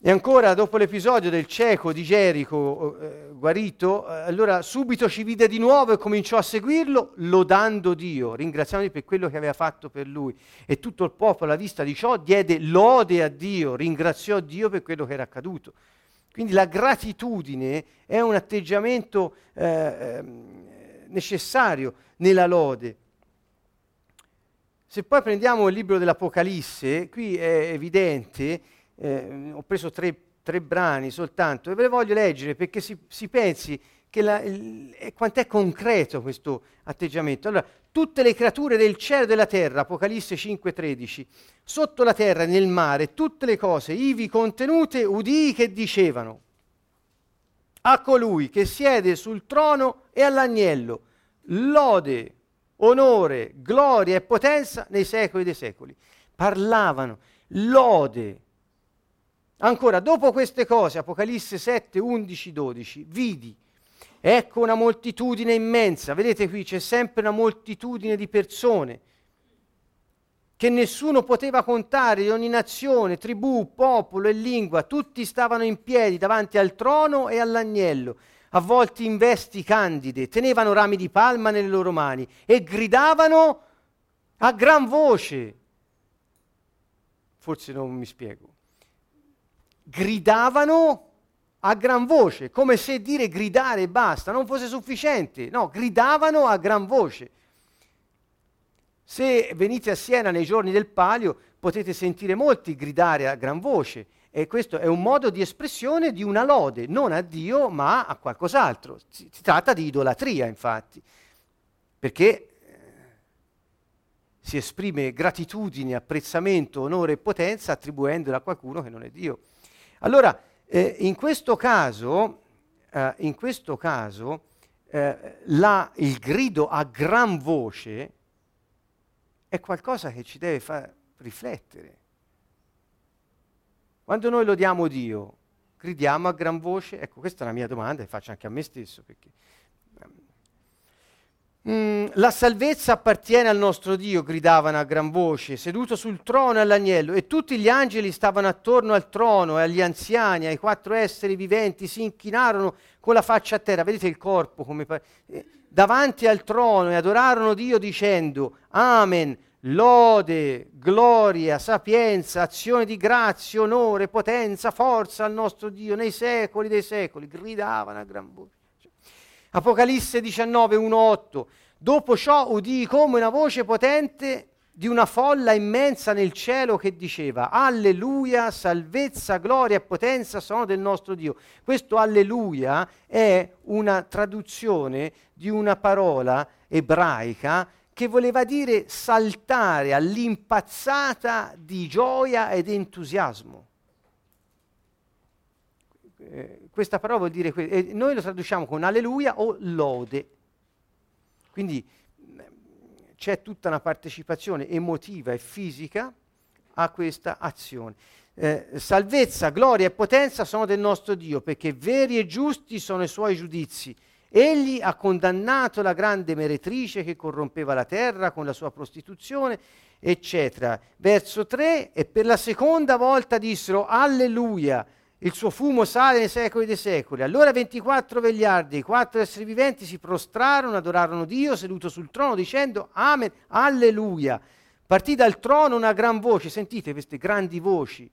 E ancora dopo l'episodio del cieco di Gerico eh, guarito, eh, allora subito ci vide di nuovo e cominciò a seguirlo lodando Dio, ringraziandolo per quello che aveva fatto per lui. E tutto il popolo alla vista di ciò diede lode a Dio, ringraziò Dio per quello che era accaduto. Quindi la gratitudine è un atteggiamento eh, ehm, necessario nella lode. Se poi prendiamo il libro dell'Apocalisse, qui è evidente eh, ho preso tre, tre, brani soltanto e ve le voglio leggere perché si, si pensi la, il, quant'è concreto questo atteggiamento. Allora, tutte le creature del cielo e della terra, Apocalisse 5:13, sotto la terra e nel mare, tutte le cose ivi contenute, udii che dicevano a colui che siede sul trono e all'agnello, lode, onore, gloria e potenza nei secoli dei secoli. Parlavano, lode, Ancora, dopo queste cose, Apocalisse 7, 11, 12, vidi, ecco una moltitudine immensa, vedete qui c'è sempre una moltitudine di persone che nessuno poteva contare di ogni nazione, tribù, popolo e lingua, tutti stavano in piedi davanti al trono e all'agnello, avvolti in vesti candide, tenevano rami di palma nelle loro mani e gridavano a gran voce. Forse non mi spiego. Gridavano a gran voce, come se dire gridare e basta non fosse sufficiente. No, gridavano a gran voce. Se venite a Siena nei giorni del palio potete sentire molti gridare a gran voce e questo è un modo di espressione di una lode, non a Dio ma a qualcos'altro. Si, si tratta di idolatria infatti, perché eh, si esprime gratitudine, apprezzamento, onore e potenza attribuendola a qualcuno che non è Dio. Allora, eh, in questo caso, eh, in questo caso eh, la, il grido a gran voce è qualcosa che ci deve far riflettere. Quando noi lodiamo Dio, gridiamo a gran voce? Ecco, questa è la mia domanda e faccio anche a me stesso, perché Mm, la salvezza appartiene al nostro Dio, gridavano a gran voce, seduto sul trono e all'agnello, e tutti gli angeli stavano attorno al trono e agli anziani, ai quattro esseri viventi, si inchinarono con la faccia a terra, vedete il corpo come pa- eh, davanti al trono e adorarono Dio dicendo, Amen, lode, gloria, sapienza, azione di grazia, onore, potenza, forza al nostro Dio nei secoli dei secoli, gridavano a gran voce. Apocalisse 19, 1, 8. Dopo ciò udii come una voce potente di una folla immensa nel cielo che diceva Alleluia, salvezza, gloria e potenza sono del nostro Dio. Questo Alleluia è una traduzione di una parola ebraica che voleva dire saltare all'impazzata di gioia ed entusiasmo. Eh, questa parola vuol dire, que- e noi lo traduciamo con alleluia o lode. Quindi c'è tutta una partecipazione emotiva e fisica a questa azione. Eh, salvezza, gloria e potenza sono del nostro Dio, perché veri e giusti sono i suoi giudizi. Egli ha condannato la grande meretrice che corrompeva la terra con la sua prostituzione, eccetera. Verso 3, e per la seconda volta dissero, alleluia, il suo fumo sale nei secoli dei secoli. Allora 24 vegliardi, i quattro esseri viventi si prostrarono, adorarono Dio seduto sul trono dicendo Amen, alleluia. Partì dal trono una gran voce, sentite queste grandi voci,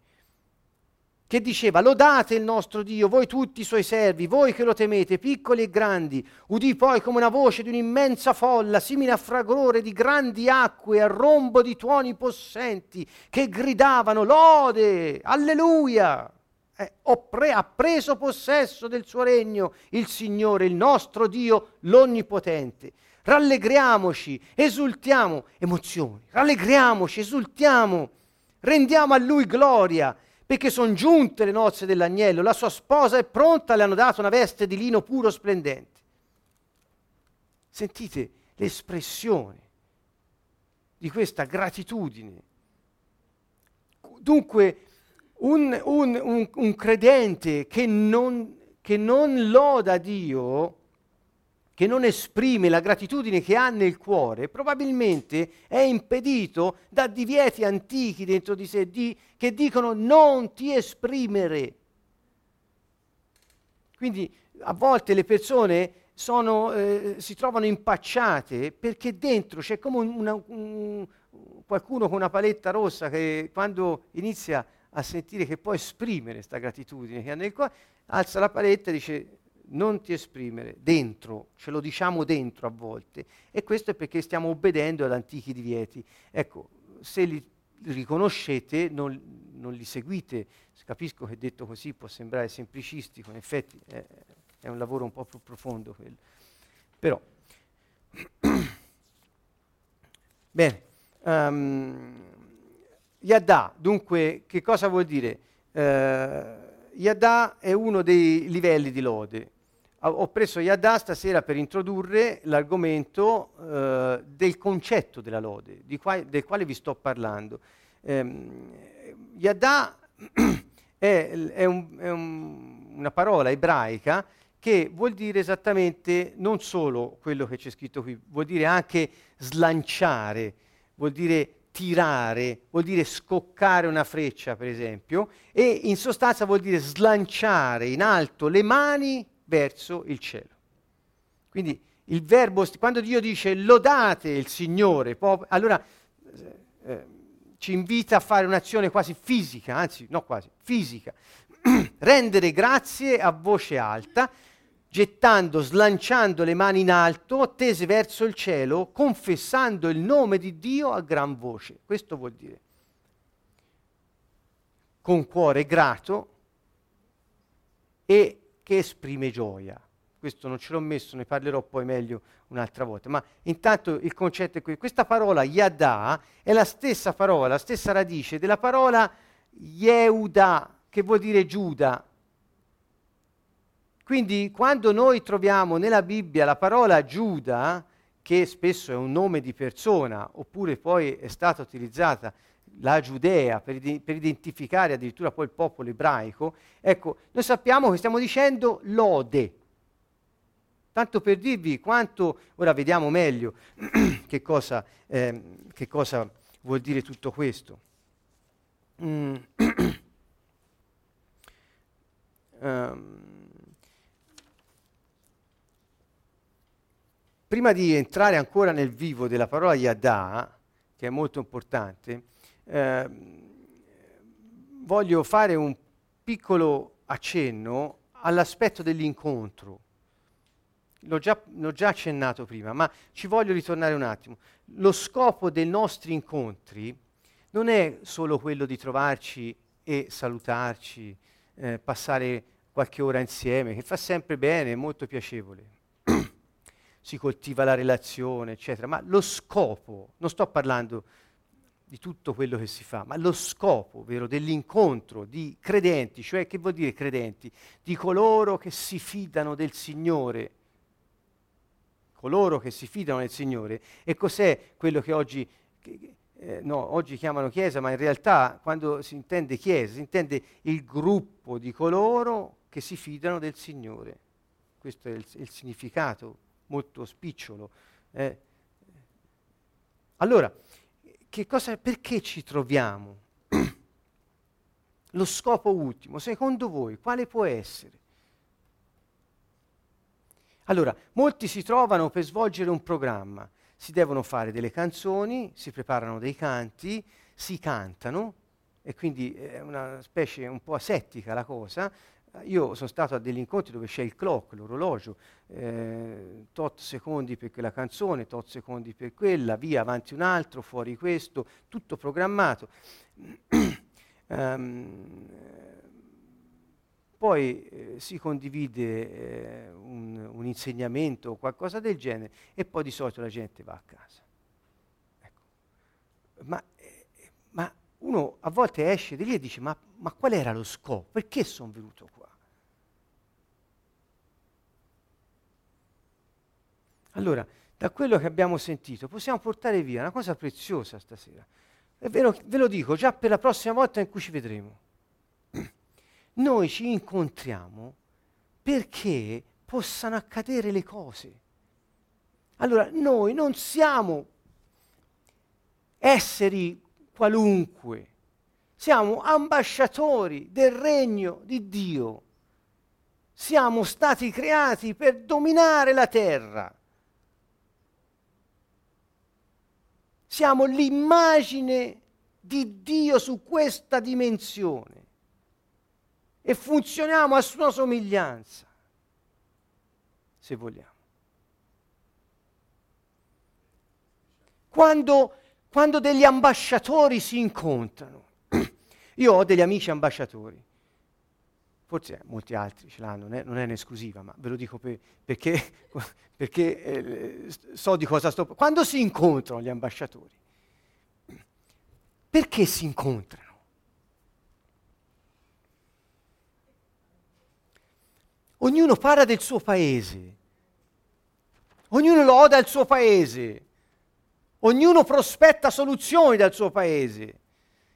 che diceva lodate il nostro Dio, voi tutti i suoi servi, voi che lo temete, piccoli e grandi. Udì poi come una voce di un'immensa folla, simile a fragore di grandi acque, a rombo di tuoni possenti, che gridavano lode, alleluia Eh, pre- ha preso possesso del suo regno il Signore, il nostro Dio, l'Onnipotente. Rallegriamoci, esultiamo, emozioni, rallegriamoci, esultiamo, rendiamo a Lui gloria, perché sono giunte le nozze dell'agnello, la sua sposa è pronta, le hanno dato una veste di lino puro splendente. Sentite l'espressione di questa gratitudine. Dunque, un, un, un, un credente che non, che non loda Dio, che non esprime la gratitudine che ha nel cuore, probabilmente è impedito da divieti antichi dentro di sé di, che dicono non ti esprimere. Quindi a volte le persone sono, eh, si trovano impacciate perché dentro c'è come una, un, qualcuno con una paletta rossa che quando inizia a sentire che può esprimere questa gratitudine che ha nel cuore, alza la paletta e dice non ti esprimere, dentro, ce lo diciamo dentro a volte. E questo è perché stiamo obbedendo ad antichi divieti. Ecco, se li riconoscete, non, non li seguite. Capisco che detto così può sembrare semplicistico, in effetti è, è un lavoro un po' più profondo quello. Però, bene, um, Yadda, dunque, che cosa vuol dire? Uh, Yadda è uno dei livelli di lode. Ho preso Yadda stasera per introdurre l'argomento uh, del concetto della lode, qua, del quale vi sto parlando. Um, Yadda è, è, un, è un, una parola ebraica che vuol dire esattamente non solo quello che c'è scritto qui, vuol dire anche slanciare, vuol dire tirare, vuol dire scoccare una freccia, per esempio, e in sostanza vuol dire slanciare in alto le mani verso il cielo. Quindi il verbo, quando Dio dice lodate il Signore, pop- allora eh, eh, ci invita a fare un'azione quasi fisica, anzi no quasi, fisica, rendere grazie a voce alta, gettando, slanciando le mani in alto, tese verso il cielo, confessando il nome di Dio a gran voce. Questo vuol dire con cuore grato e che esprime gioia. Questo non ce l'ho messo, ne parlerò poi meglio un'altra volta. Ma intanto il concetto è questo. Questa parola Yada è la stessa parola, la stessa radice della parola Yehuda, che vuol dire Giuda, quindi quando noi troviamo nella Bibbia la parola Giuda, che spesso è un nome di persona, oppure poi è stata utilizzata la Giudea per, per, identificare addirittura poi il popolo ebraico, ecco, noi sappiamo che stiamo dicendo lode. Tanto per dirvi quanto, ora vediamo meglio che, cosa, eh, che cosa vuol dire tutto questo. Mm. um. Prima di entrare ancora nel vivo della parola Yadà, che è molto importante, eh, voglio fare un piccolo accenno all'aspetto dell'incontro. L'ho già, l'ho già, accennato prima, ma ci voglio ritornare un attimo. Lo scopo dei nostri incontri non è solo quello di trovarci e salutarci, eh, passare qualche ora insieme, che fa sempre bene, è molto piacevole si coltiva la relazione, eccetera, ma lo scopo, non sto parlando di tutto quello che si fa, ma lo scopo, vero, dell'incontro di credenti, cioè che vuol dire credenti? Di coloro che si fidano del Signore, coloro che si fidano del Signore. E cos'è quello che oggi, eh, no, oggi chiamano Chiesa, ma in realtà quando si intende Chiesa, si intende il gruppo di coloro che si fidano del Signore. Questo è il, il significato molto spicciolo. Eh. Allora, cosa, perché ci troviamo? Lo scopo ultimo, secondo voi, quale può essere? Allora, molti si trovano per svolgere un programma, si devono fare delle canzoni, si preparano dei canti, si cantano, e quindi è una specie un po' asettica la cosa, io sono stato a degli incontri dove c'è il clock, l'orologio, eh, tot secondi per quella canzone, tot secondi per quella, via avanti un altro, fuori questo, tutto programmato. um, poi eh, si condivide eh, un, un, insegnamento o qualcosa del genere e poi di solito la gente va a casa. Ecco. Ma, eh, ma, uno a volte esce di lì e dice ma, ma qual era lo scopo? Perché sono venuto qua? Allora, da quello che abbiamo sentito possiamo portare via una cosa preziosa stasera. È vero, ve lo dico già per la prossima volta in cui ci vedremo noi ci incontriamo perché possano accadere le cose. Allora, noi non siamo esseri qualunque, siamo ambasciatori del regno di Dio. Siamo stati creati per dominare la terra. Siamo l'immagine di Dio su questa dimensione e funzioniamo a sua somiglianza, se vogliamo. Quando, quando degli ambasciatori si incontrano, io ho degli amici ambasciatori, forse molti altri ce l'hanno, non è, non è un'esclusiva, ma ve lo dico per, perché, perché eh, so di cosa sto... Quando si incontrano gli ambasciatori, perché si incontrano? Ognuno parla del suo paese, ognuno loda il suo paese, ognuno prospetta soluzioni dal suo paese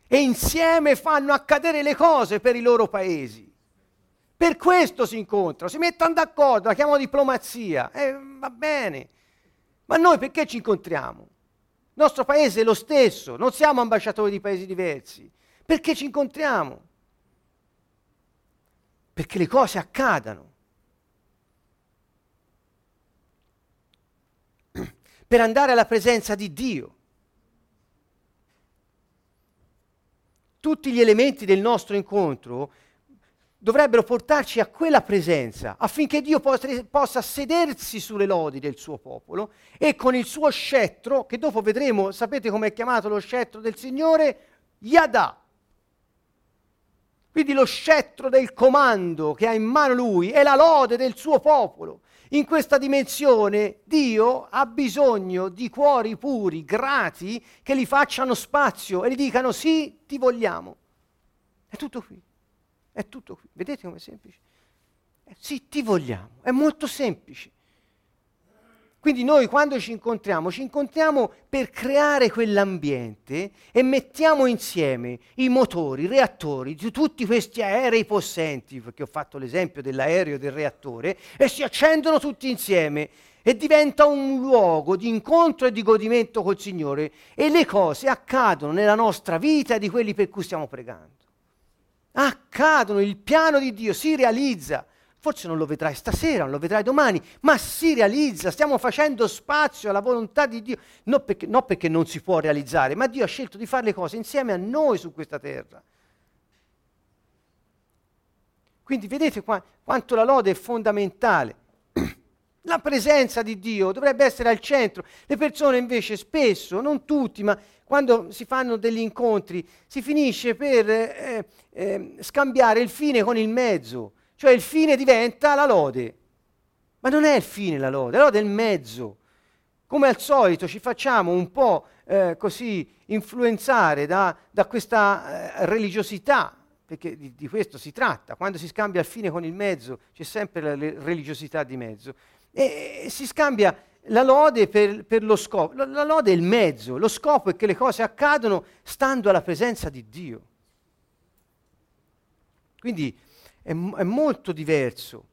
e insieme fanno accadere le cose per i loro paesi. Per questo si incontrano, si mettono d'accordo, la chiamano diplomazia, eh, va bene. Ma noi perché ci incontriamo? Il nostro paese è lo stesso, non siamo ambasciatori di paesi diversi. Perché ci incontriamo? Perché le cose accadano. per andare alla presenza di Dio. Tutti gli elementi del nostro incontro dovrebbero portarci a quella presenza affinché Dio possa, possa sedersi sulle lodi del suo popolo e con il suo scettro, che dopo vedremo, sapete come è chiamato lo scettro del Signore? Yada. Quindi lo scettro del comando che ha in mano lui è la lode del suo popolo. In questa dimensione Dio ha bisogno di cuori puri, grati, che gli facciano spazio e gli dicano sì, ti vogliamo. È tutto qui. È tutto qui. Vedete com'è semplice? Eh, sì, ti vogliamo. È molto semplice. Quindi noi quando ci incontriamo, ci incontriamo per creare quell'ambiente e mettiamo insieme i motori, i reattori di tutti questi aerei possenti, perché ho fatto l'esempio dell'aereo e del reattore, e si accendono tutti insieme e diventa un luogo di incontro e di godimento col Signore e le cose accadono nella nostra vita di quelli per cui stiamo pregando. Accadono, il piano di Dio si realizza Forse non lo vedrai stasera, non lo vedrai domani, ma si realizza, stiamo facendo spazio alla volontà di Dio, non perché, non perché non si può realizzare, ma Dio ha scelto di fare le cose insieme a noi su questa terra. Quindi vedete qua, quanto la lode è fondamentale. La presenza di Dio dovrebbe essere al centro. Le persone invece spesso, non tutti, ma quando si fanno degli incontri, si finisce per eh, eh, scambiare il fine con il mezzo. Cioè il fine diventa la lode. Ma non è il fine la lode, la lode è il mezzo. Come al solito ci facciamo un po' eh, così influenzare da, da questa eh, religiosità, perché di, di, questo si tratta. Quando si scambia il fine con il mezzo c'è sempre la, la religiosità di mezzo. E, si scambia la lode per, per, lo scopo. La, la lode è il mezzo, lo scopo è che le cose accadono stando alla presenza di Dio. Quindi è, è molto diverso.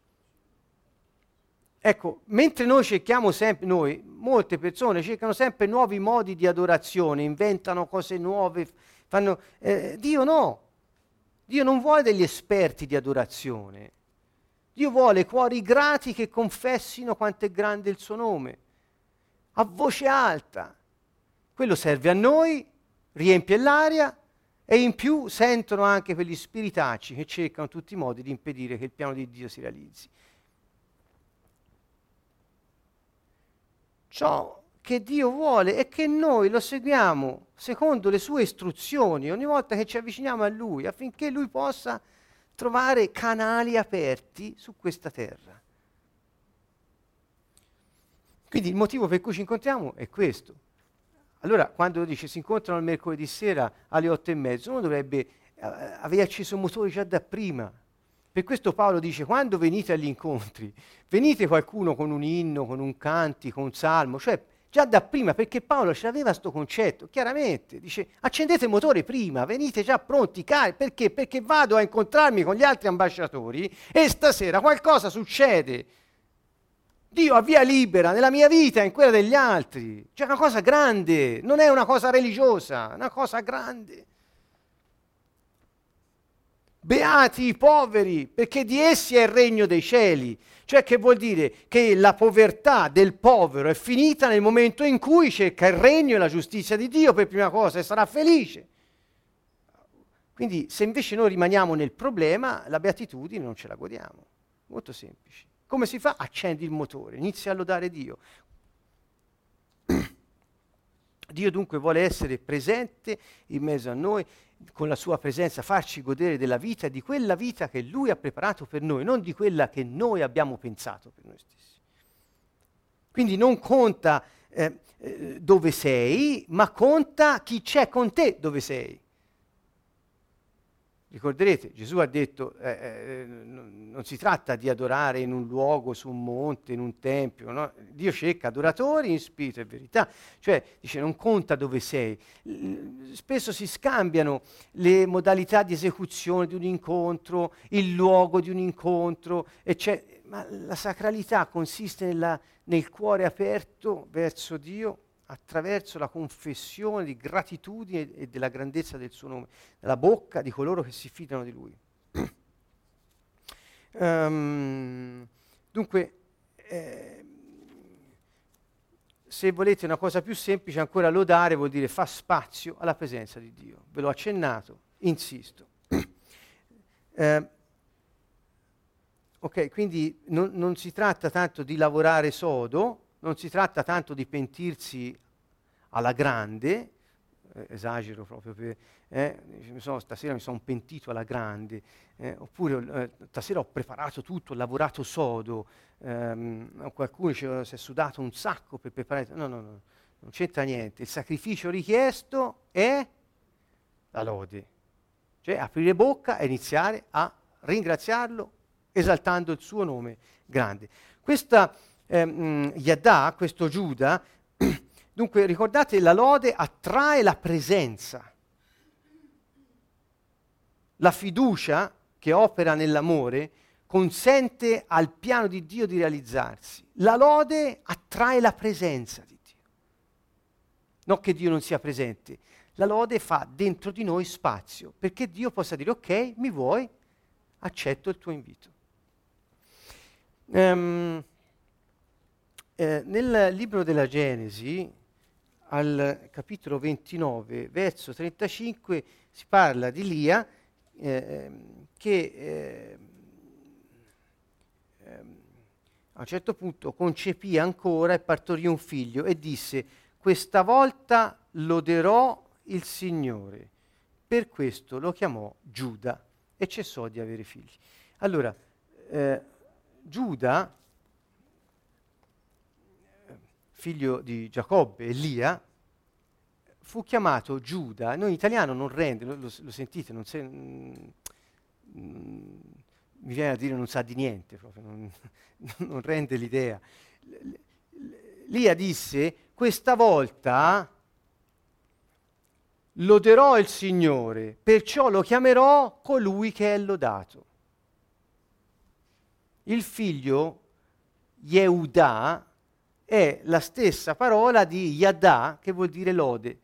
Ecco, mentre noi cerchiamo sempre, noi, molte persone cercano sempre nuovi modi di adorazione, inventano cose nuove, fanno, eh, Dio no, Dio non vuole degli esperti di adorazione, Dio vuole cuori grati che confessino quanto è grande il suo nome, a voce alta. Quello serve a noi, riempie l'aria, e in più sentono anche quegli spiritacci che cercano tutti i modi di impedire che il piano di Dio si realizzi. Ciò che Dio vuole è che noi lo seguiamo secondo le sue istruzioni ogni volta che ci avviciniamo a Lui, affinché Lui possa trovare canali aperti su questa terra. Quindi il motivo per cui ci incontriamo è questo. Allora, quando dice si incontrano il mercoledì sera alle otto e mezzo, uno dovrebbe eh, aver acceso il motore già da prima. Per questo Paolo dice, quando venite agli incontri, venite qualcuno con un inno, con un canti, con un salmo, cioè già da prima, perché Paolo ce l'aveva questo concetto, chiaramente, dice accendete il motore prima, venite già pronti, cari, perché? Perché vado a incontrarmi con gli altri ambasciatori e stasera qualcosa succede. Dio ha via libera nella mia vita e in quella degli altri. Cioè una cosa grande, non è una cosa religiosa, è una cosa grande. Beati i poveri, perché di essi è il regno dei cieli. Cioè che vuol dire che la povertà del povero è finita nel momento in cui cerca il regno e la giustizia di Dio per prima cosa e sarà felice. Quindi se invece noi rimaniamo nel problema, la beatitudine non ce la godiamo. Molto semplice. Come si fa? Accendi il motore, inizi a lodare Dio. Dio dunque vuole essere presente in mezzo a noi con la sua presenza farci godere della vita, di quella vita che Lui ha preparato per noi, non di quella che noi abbiamo pensato per noi stessi. Quindi non conta eh, eh, dove sei, ma conta chi c'è con te dove sei. Ricorderete, Gesù ha detto, eh, eh, non si tratta di adorare in un luogo, su un monte, in un tempio, no? Dio cerca adoratori in spirito e verità, cioè dice non conta dove sei. Spesso si scambiano le modalità di esecuzione di un incontro, il luogo di un incontro, ma la sacralità consiste nella, nel cuore aperto verso Dio attraverso la confessione di gratitudine e della grandezza del suo nome, nella bocca di coloro che si fidano di lui. um, dunque, eh, se volete una cosa più semplice, ancora lodare vuol dire fa spazio alla presenza di Dio. Ve l'ho accennato, insisto. eh, ok, quindi non, non si tratta tanto di lavorare sodo, non si tratta tanto di pentirsi alla grande, eh, esagero proprio per, eh, so, stasera mi sono pentito alla grande, eh, oppure eh, stasera ho preparato tutto, ho lavorato sodo, ehm, qualcuno dice, si è sudato un sacco per preparare, no, no, no, non c'entra niente, il sacrificio richiesto è la lode, cioè aprire bocca e iniziare a ringraziarlo esaltando il suo nome grande. Questa ehm, Yadà, questo Giuda, dunque ricordate, la lode attrae la presenza. La fiducia che opera nell'amore consente al piano di Dio di realizzarsi. La lode attrae la presenza di Dio. Non che Dio non sia presente, la lode fa dentro di noi spazio perché Dio possa dire ok, mi vuoi, accetto il tuo invito. Um, eh, nel libro della Genesi, al capitolo 29, verso 35, si parla di Lia eh, che eh, a un certo punto concepì ancora e partorì un figlio e disse, questa volta loderò il Signore. Per questo lo chiamò Giuda e cessò di avere figli. Allora, eh, Giuda, figlio di Giacobbe e Lia, fu chiamato Giuda. Noi in italiano non rende, lo, lo, lo sentite, non se, mm, mm, mi viene a dire non sa di niente, proprio, non, non rende l'idea. Lia disse, questa volta loderò il Signore, perciò lo chiamerò colui che è lodato il figlio Yehuda è la stessa parola di Yadà che vuol dire lode.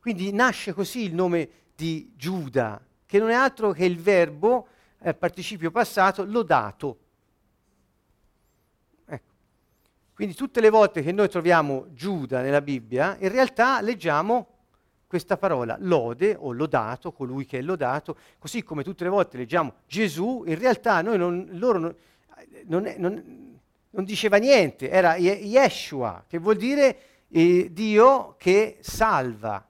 Quindi nasce così il nome di Giuda, che non è altro che il verbo, eh, participio passato, lodato. Ecco. Quindi tutte le volte che noi troviamo Giuda nella Bibbia, in realtà leggiamo questa parola lode o lodato, colui che è lodato, così come tutte le volte leggiamo Gesù, in realtà noi non, loro non, non, è, non, non diceva niente, era Yeshua, che vuol dire eh, Dio che salva.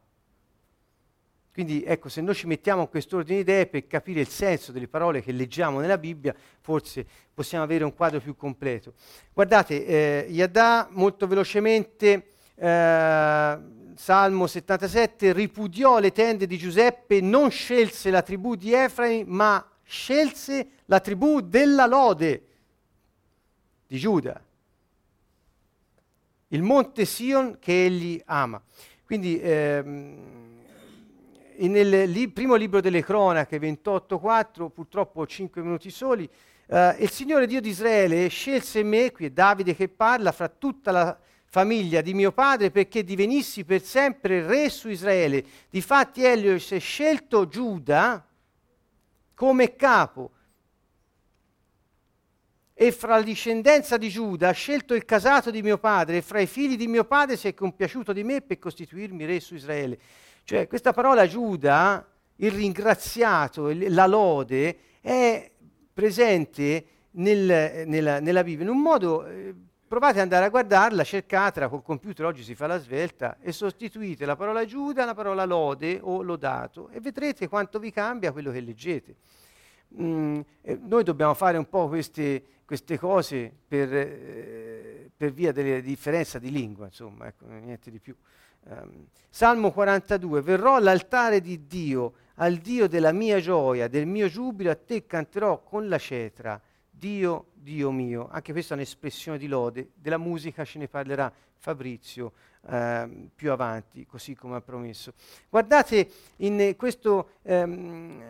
Quindi ecco, se noi ci mettiamo in quest'ordine di idee per capire il senso delle parole che leggiamo nella Bibbia, forse possiamo avere un quadro più completo. Guardate, eh, Yadà molto velocemente, eh, Salmo 77, ripudiò le tende di Giuseppe, non scelse la tribù di Efraim, ma scelse la tribù della lode di Giuda, il monte Sion che egli ama. Quindi ehm, nel li, primo libro delle cronache 28.4, purtroppo 5 minuti soli, eh, il Signore Dio di Israele scelse me, qui è Davide che parla, fra tutta la famiglia di mio padre perché divenissi per sempre re su Israele. Difatti Elio si è scelto Giuda come capo e fra la discendenza di Giuda ha scelto il casato di mio padre e fra i figli di mio padre si è compiaciuto di me per costituirmi re su Israele. Cioè questa parola Giuda, il ringraziato, la lode, è presente nel, nella, nella, Bibbia in un modo... Eh, provate ad andare a guardarla, cercatela, col computer oggi si fa la svelta e sostituite la parola Giuda alla parola lode o lodato e vedrete quanto vi cambia quello che leggete. Mm, eh, noi dobbiamo fare un po' queste, queste cose per, eh, per, via della differenza di lingua, insomma, ecco, niente di più. Um, Salmo 42, verrò all'altare di Dio, al Dio della mia gioia, del mio giubilo, a te canterò con la cetra, Dio, Dio mio. Anche questa è un'espressione di lode, della musica ce ne parlerà Fabrizio eh, più avanti, così come ha promesso. Guardate in questo ehm,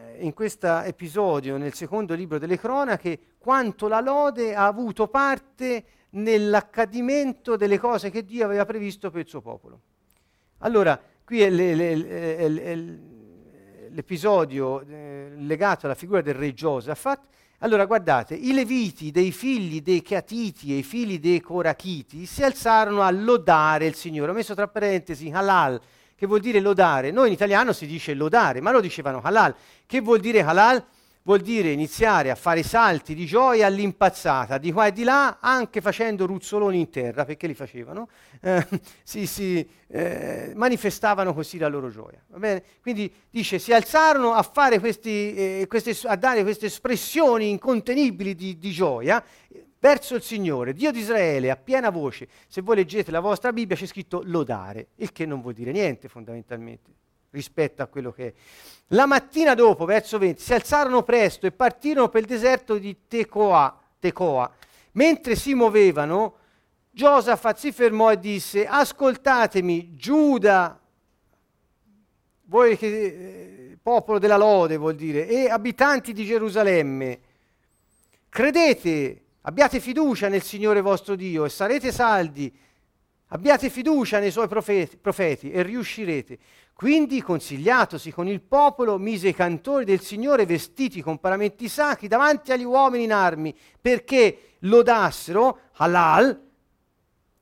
episodio, nel secondo libro delle cronache, quanto la lode ha avuto parte nell'accadimento delle cose che Dio aveva previsto per il suo popolo. Allora, qui è le, le, le, l'episodio eh, legato alla figura del re Giosafat. Allora, guardate, i leviti dei figli dei Catiti e i figli dei Corachiti si alzarono a lodare il Signore. Ho messo tra parentesi halal, che vuol dire lodare. Noi in italiano si dice lodare, ma lo dicevano halal. Che vuol dire halal? Vuol dire iniziare a fare salti di gioia all'impazzata, di qua e di là, anche facendo ruzzoloni in terra, perché li facevano, eh, si, si eh, manifestavano così la loro gioia. Quindi dice, si alzarono a, questi, eh, queste, a dare queste espressioni incontenibili di, di gioia verso il Signore, Dio di Israele, a piena voce. Se voi leggete la vostra Bibbia c'è scritto lodare, il che non vuol dire niente fondamentalmente rispetto a quello che è. La mattina dopo, verso 20, si alzarono presto e partirono per il deserto di Tecoa. Tecoa. Mentre si muovevano, Giosafat si fermò e disse, ascoltatemi, Giuda, voi che, eh, popolo della lode vuol dire, e abitanti di Gerusalemme, credete, abbiate fiducia nel Signore vostro Dio e sarete saldi, abbiate fiducia nei suoi profeti, profeti e riuscirete. Quindi, consigliatosi con il popolo, mise i cantori del Signore vestiti con paramenti sacri davanti agli uomini in armi, perché lodassero Halal,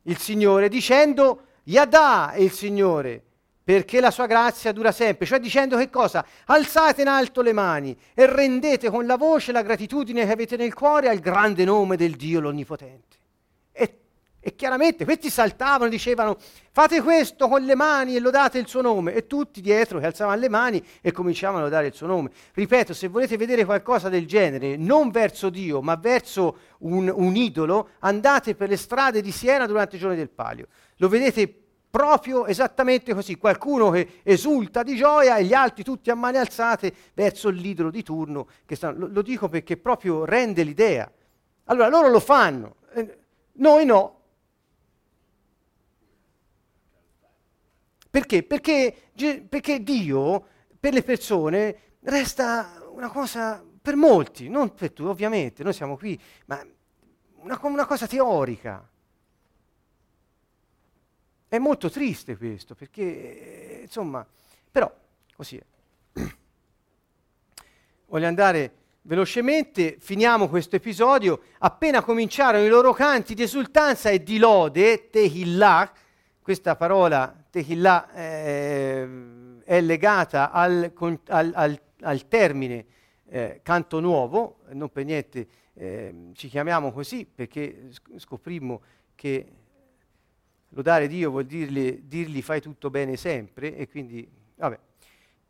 il Signore, dicendo Yadà è il Signore, perché la sua grazia dura sempre. Cioè dicendo che cosa? Alzate in alto le mani e rendete con la voce la gratitudine che avete nel cuore al grande nome del Dio l'Onnipotente. E chiaramente questi saltavano e dicevano fate questo con le mani e lodate il suo nome. E tutti dietro che alzavano le mani e cominciavano a lodare il suo nome. Ripeto, se volete vedere qualcosa del genere, non verso Dio, ma verso un, un idolo, andate per le strade di Siena durante i giorni del palio. Lo vedete proprio esattamente così, qualcuno che esulta di gioia e gli altri tutti a mani alzate verso l'idolo di turno. Lo, lo, dico perché proprio rende l'idea. Allora loro lo fanno, eh, noi no, Perché? Perché, perché Dio per le persone resta una cosa per molti, non per tutti ovviamente, noi siamo qui, ma una, una cosa teorica. È molto triste questo, perché insomma, però così è. Voglio andare velocemente, finiamo questo episodio. Appena cominciarono i loro canti di esultanza e di lode, Tehillah, questa parola Tehillah eh, è legata al, al, al, al termine eh, canto nuovo, non per niente eh, ci chiamiamo così perché scoprimmo che lodare Dio vuol dirgli, dirgli fai tutto bene sempre e quindi vabbè.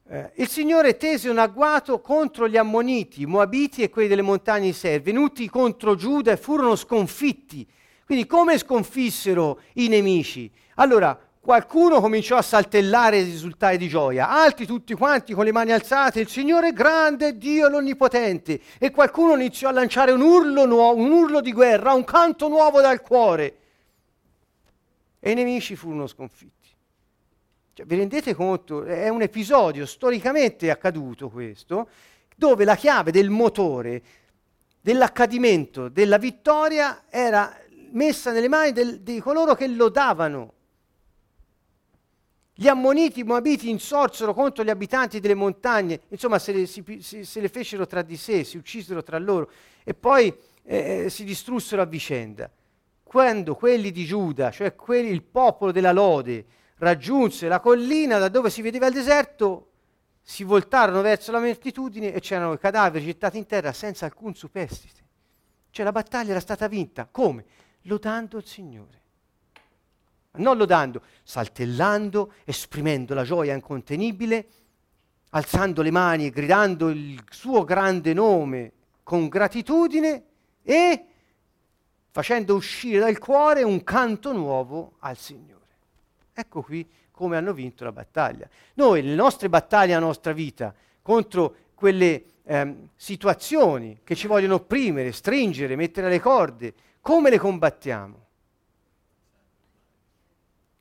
Eh, il Signore tese un agguato contro gli Ammoniti, Moabiti e quelli delle montagne di Ser, venuti contro Giuda e furono sconfitti. Quindi come sconfissero i nemici? Allora, qualcuno cominciò a saltellare e risultare di gioia, altri tutti quanti con le mani alzate, il Signore è grande, Dio l'Onnipotente, e qualcuno iniziò a lanciare un urlo nuovo, un urlo di guerra, un canto nuovo dal cuore. E i nemici furono sconfitti. Cioè, vi rendete conto? È un episodio storicamente accaduto questo, dove la chiave del motore dell'accadimento, della vittoria, era messa nelle mani del, di coloro che lodavano. Gli ammoniti, moabiti insorsero contro gli abitanti delle montagne, insomma se le, si, si, se le fecero tra di sé, si uccisero tra loro e poi eh, si distrussero a vicenda. Quando quelli di Giuda, cioè quelli, il popolo della lode, raggiunse la collina da dove si vedeva il deserto, si voltarono verso la moltitudine e c'erano i cadaveri gettati in terra senza alcun superstite. Cioè la battaglia era stata vinta. Come? Lodando il Signore. Non lodando, saltellando, esprimendo la gioia incontenibile, alzando le mani e gridando il suo grande nome con gratitudine e facendo uscire dal cuore un canto nuovo al Signore. Ecco qui come hanno vinto la battaglia. Noi, le nostre battaglie, la nostra vita, contro quelle ehm, situazioni che ci vogliono opprimere, stringere, mettere le corde, come le combattiamo?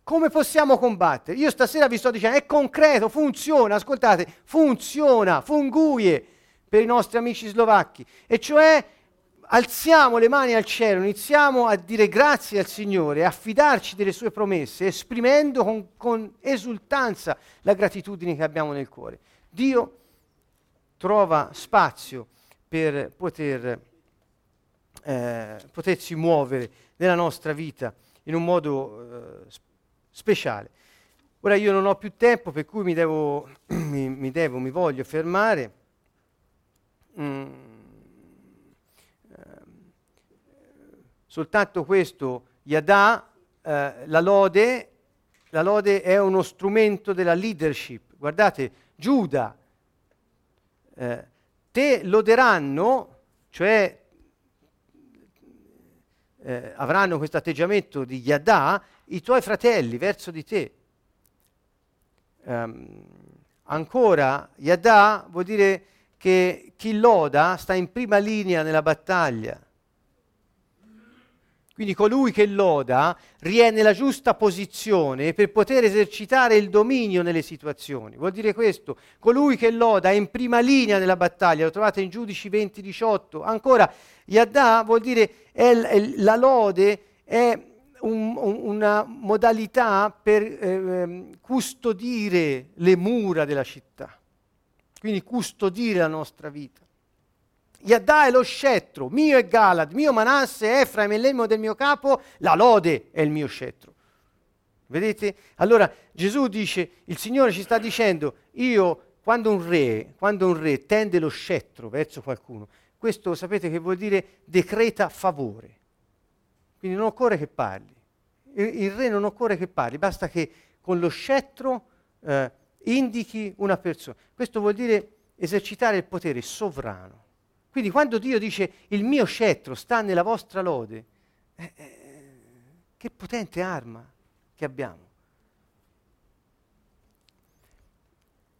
Come possiamo combattere? Io stasera vi sto dicendo, è concreto, funziona, ascoltate, funziona, funguie per i nostri amici slovacchi, e cioè alziamo le mani al cielo, iniziamo a dire grazie al Signore, a fidarci delle sue promesse, esprimendo con, con esultanza la gratitudine che abbiamo nel cuore. Dio trova spazio per poter, eh, potersi muovere nella nostra vita in un modo eh, speciale. Ora io non ho più tempo, per cui mi devo, mi, mi, devo, mi voglio fermare. Mm soltanto questo, Yadà, eh, la, lode, la lode è uno strumento della leadership. Guardate, Giuda, eh, te loderanno, cioè eh, avranno questo atteggiamento di Yadà, i tuoi fratelli verso di te. Um, ancora, Yadà vuol dire che chi loda sta in prima linea nella battaglia. Quindi colui che loda riè nella giusta posizione per poter esercitare il dominio nelle situazioni. Vuol dire questo, colui che loda è in prima linea nella battaglia, lo trovate in Giudici 20-18. Ancora, Yadda vuol dire è, è, la lode è un, un, una modalità per eh, custodire le mura della città, quindi custodire la nostra vita. Yadda è lo scettro, mio è Galad, mio Manasse, Efraim è l'elmo del mio capo, la lode è il mio scettro. Vedete? Allora Gesù dice, il Signore ci sta dicendo, io quando un re, quando un re tende lo scettro verso qualcuno, questo sapete che vuol dire decreta favore. Quindi non occorre che parli. Il, il re non occorre che parli, basta che con lo scettro eh, indichi una persona. Questo vuol dire esercitare il potere sovrano. Quindi quando Dio dice il mio scettro sta nella vostra lode, eh, eh, che potente arma che abbiamo.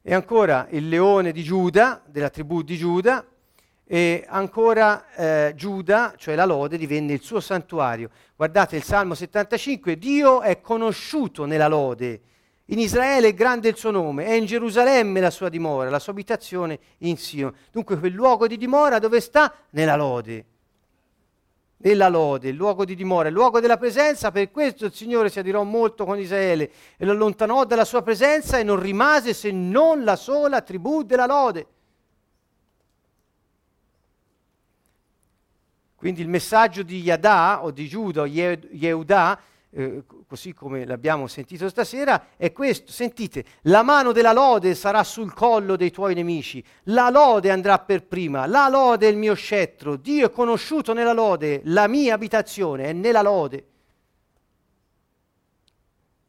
E ancora il leone di Giuda, della tribù di Giuda, e ancora eh, Giuda, cioè la lode, divenne il suo santuario. Guardate il Salmo 75, Dio è conosciuto nella lode in Israele è grande il suo nome, è in Gerusalemme la sua dimora, la sua abitazione in Sion. Dunque quel luogo di dimora dove sta? Nella lode. Nella lode, il luogo di dimora, il luogo della presenza, per questo il Signore si adirò molto con Israele e lo allontanò dalla sua presenza e non rimase se non la sola tribù della lode. Quindi il messaggio di Yadà o di Giuda o Yehuda eh, così come l'abbiamo sentito stasera, è questo. Sentite, la mano della lode sarà sul collo dei tuoi nemici, la lode andrà per prima, la lode è il mio scettro, Dio è conosciuto nella lode, la mia abitazione è nella lode.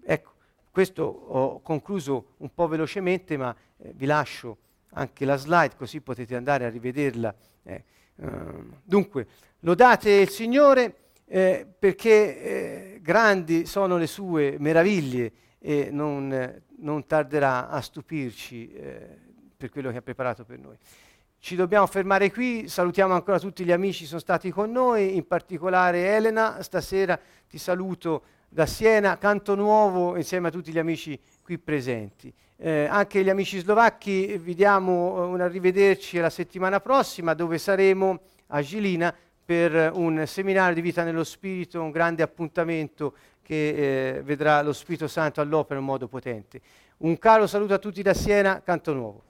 Ecco, questo ho concluso un po' velocemente, ma eh, vi lascio anche la slide così potete andare a rivederla. Eh. Uh, dunque, lodate il Signore eh, perché eh, grandi sono le sue meraviglie e non, non tarderà a stupirci eh, per quello che ha preparato per noi. Ci dobbiamo fermare qui, salutiamo ancora tutti gli amici che sono stati con noi, in particolare Elena, stasera ti saluto da Siena, canto nuovo insieme a tutti gli amici qui presenti. Eh, anche gli amici slovacchi vi diamo eh, un arrivederci la settimana prossima dove saremo a Gilina per un seminario di vita nello Spirito, un grande appuntamento che eh, vedrà lo Spirito Santo all'opera in modo potente. Un caro saluto a tutti da Siena, Canto Nuovo.